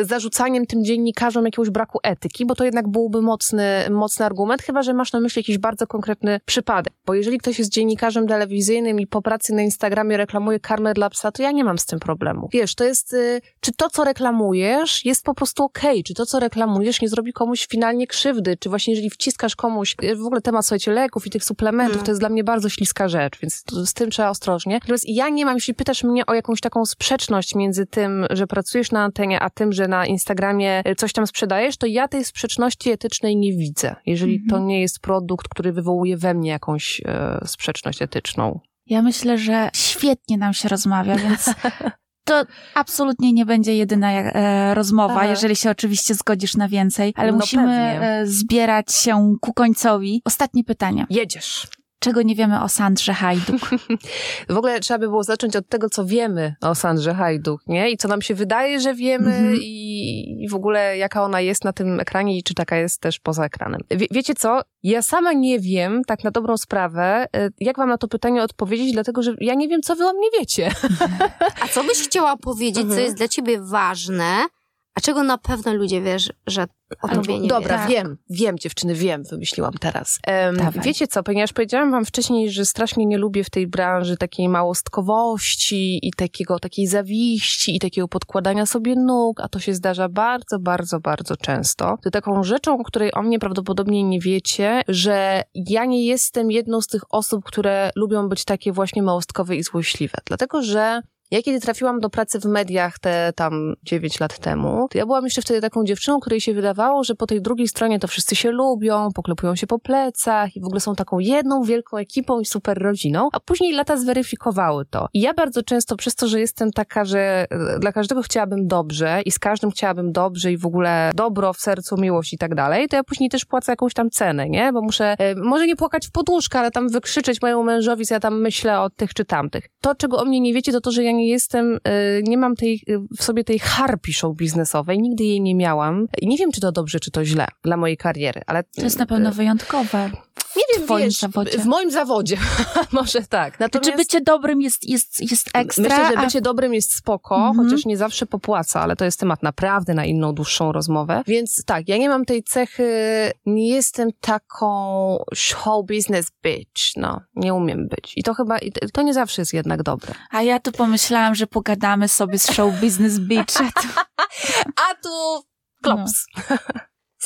zarzucaniem tym dziennikarzom jakiegoś braku etyki, bo to jednak byłby mocny, mocny argument, chyba że masz na myśli jakiś bardzo konkretny przypadek. Bo jeżeli ktoś jest dziennikarzem telewizyjnym i po pracy na Instagramie reklamuje karmę dla psa, to ja nie mam z tym problemu. Wiesz, to jest, y, czy to, co reklamujesz, jest po prostu okej, okay, czy to, co reklamujesz, nie zrobi komuś finalnie krzywdy, czy właśnie jeżeli wciskasz komuś, y, w ogóle temat, słuchajcie, leków i tych suplementów, to jest dla mnie bardzo śliska rzecz, więc z tym trzeba ostrożnie. Natomiast ja nie mam, jeśli pytasz mnie o jakąś taką sprzeczność między tym, że pracujesz na antenie, a tym, że na na Instagramie coś tam sprzedajesz, to ja tej sprzeczności etycznej nie widzę, jeżeli to Mhm. nie jest produkt, który wywołuje we mnie jakąś e, sprzeczność etyczną. Ja myślę, że świetnie nam się rozmawia, więc to absolutnie nie będzie jedyna e, rozmowa, Aha. jeżeli się oczywiście zgodzisz na więcej, ale No musimy pewnie. e, zbierać się ku końcowi. Ostatnie pytanie. Jedziesz. Czego nie wiemy o Sandrze Hajduk? (laughs) W ogóle trzeba by było zacząć od tego, co wiemy o Sandrze Hajduk, nie? I co nam się wydaje, że wiemy Mhm. i, w ogóle jaka ona jest na tym ekranie i czy taka jest też poza ekranem. Wie, wiecie co? Ja sama nie wiem, tak na dobrą sprawę, e, jak wam na to pytanie odpowiedzieć, dlatego że ja nie wiem, co wy o mnie wiecie. (laughs) A co byś chciała powiedzieć, co Mhm. jest dla ciebie ważne, a czego na pewno ludzie wiesz, że o tobie nie Dobra, wiedzą? wiem, wiem dziewczyny, wiem, wymyśliłam teraz. Dawaj. wiecie co, ponieważ powiedziałam wam wcześniej, że strasznie nie lubię w tej branży takiej małostkowości i takiego, takiej zawiści i takiego podkładania sobie nóg, a to się zdarza bardzo, bardzo, bardzo często. To taką rzeczą, której o mnie prawdopodobnie nie wiecie, że ja nie jestem jedną z tych osób, które lubią być takie właśnie małostkowe i złośliwe. Dlatego, że ja kiedy trafiłam do pracy w mediach te tam 9 lat temu, to ja byłam jeszcze wtedy taką dziewczyną, której się wydawało, że po tej drugiej stronie to wszyscy się lubią, poklepują się po plecach i w ogóle są taką jedną wielką ekipą i super rodziną, a później lata zweryfikowały to. I ja bardzo często przez to, że jestem taka, że e, dla każdego chciałabym dobrze i z każdym chciałabym dobrze i w ogóle dobro w sercu, miłość i tak dalej, to ja później też płacę jakąś tam cenę, nie? Bo muszę e, może nie płakać w poduszkę, ale tam wykrzyczeć mojemu mężowi, co ja tam myślę o tych czy tamtych. To, czego o mnie nie wiecie, to to, że ja nie jestem, e, nie mam tej, e, w sobie tej harpi show biznesowej, nigdy jej nie miałam i nie wiem, czy to dobrze, czy to źle dla mojej kariery, ale... To jest na pewno wyjątkowe. Nie wiem, twoim wiesz, zawodzie. w moim zawodzie, (laughs) może tak. Natomiast... Czy bycie dobrym jest, jest, jest ekstra? Myślę, że a- bycie dobrym jest spoko, Mhm. chociaż nie zawsze popłaca, ale to jest temat naprawdę na inną, dłuższą rozmowę. Więc tak, ja nie mam tej cechy, nie jestem taką show business bitch, no, nie umiem być. I to chyba, i to nie zawsze jest jednak dobre. A ja tu pomyślałam, że pogadamy sobie z show business bitch. A tu (laughs) klops.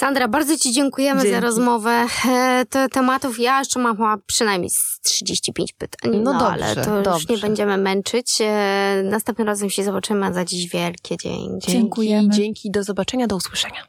Sandra, bardzo Ci dziękujemy za Dzięki. rozmowę. E, te tematów ja jeszcze mam przynajmniej z 35 pytań. No dobrze, ale to już dobrze. nie będziemy męczyć. E, następnym razem się zobaczymy, a za dziś wielkie. Dzięki, Dziękujemy. dzięki, do zobaczenia, do usłyszenia.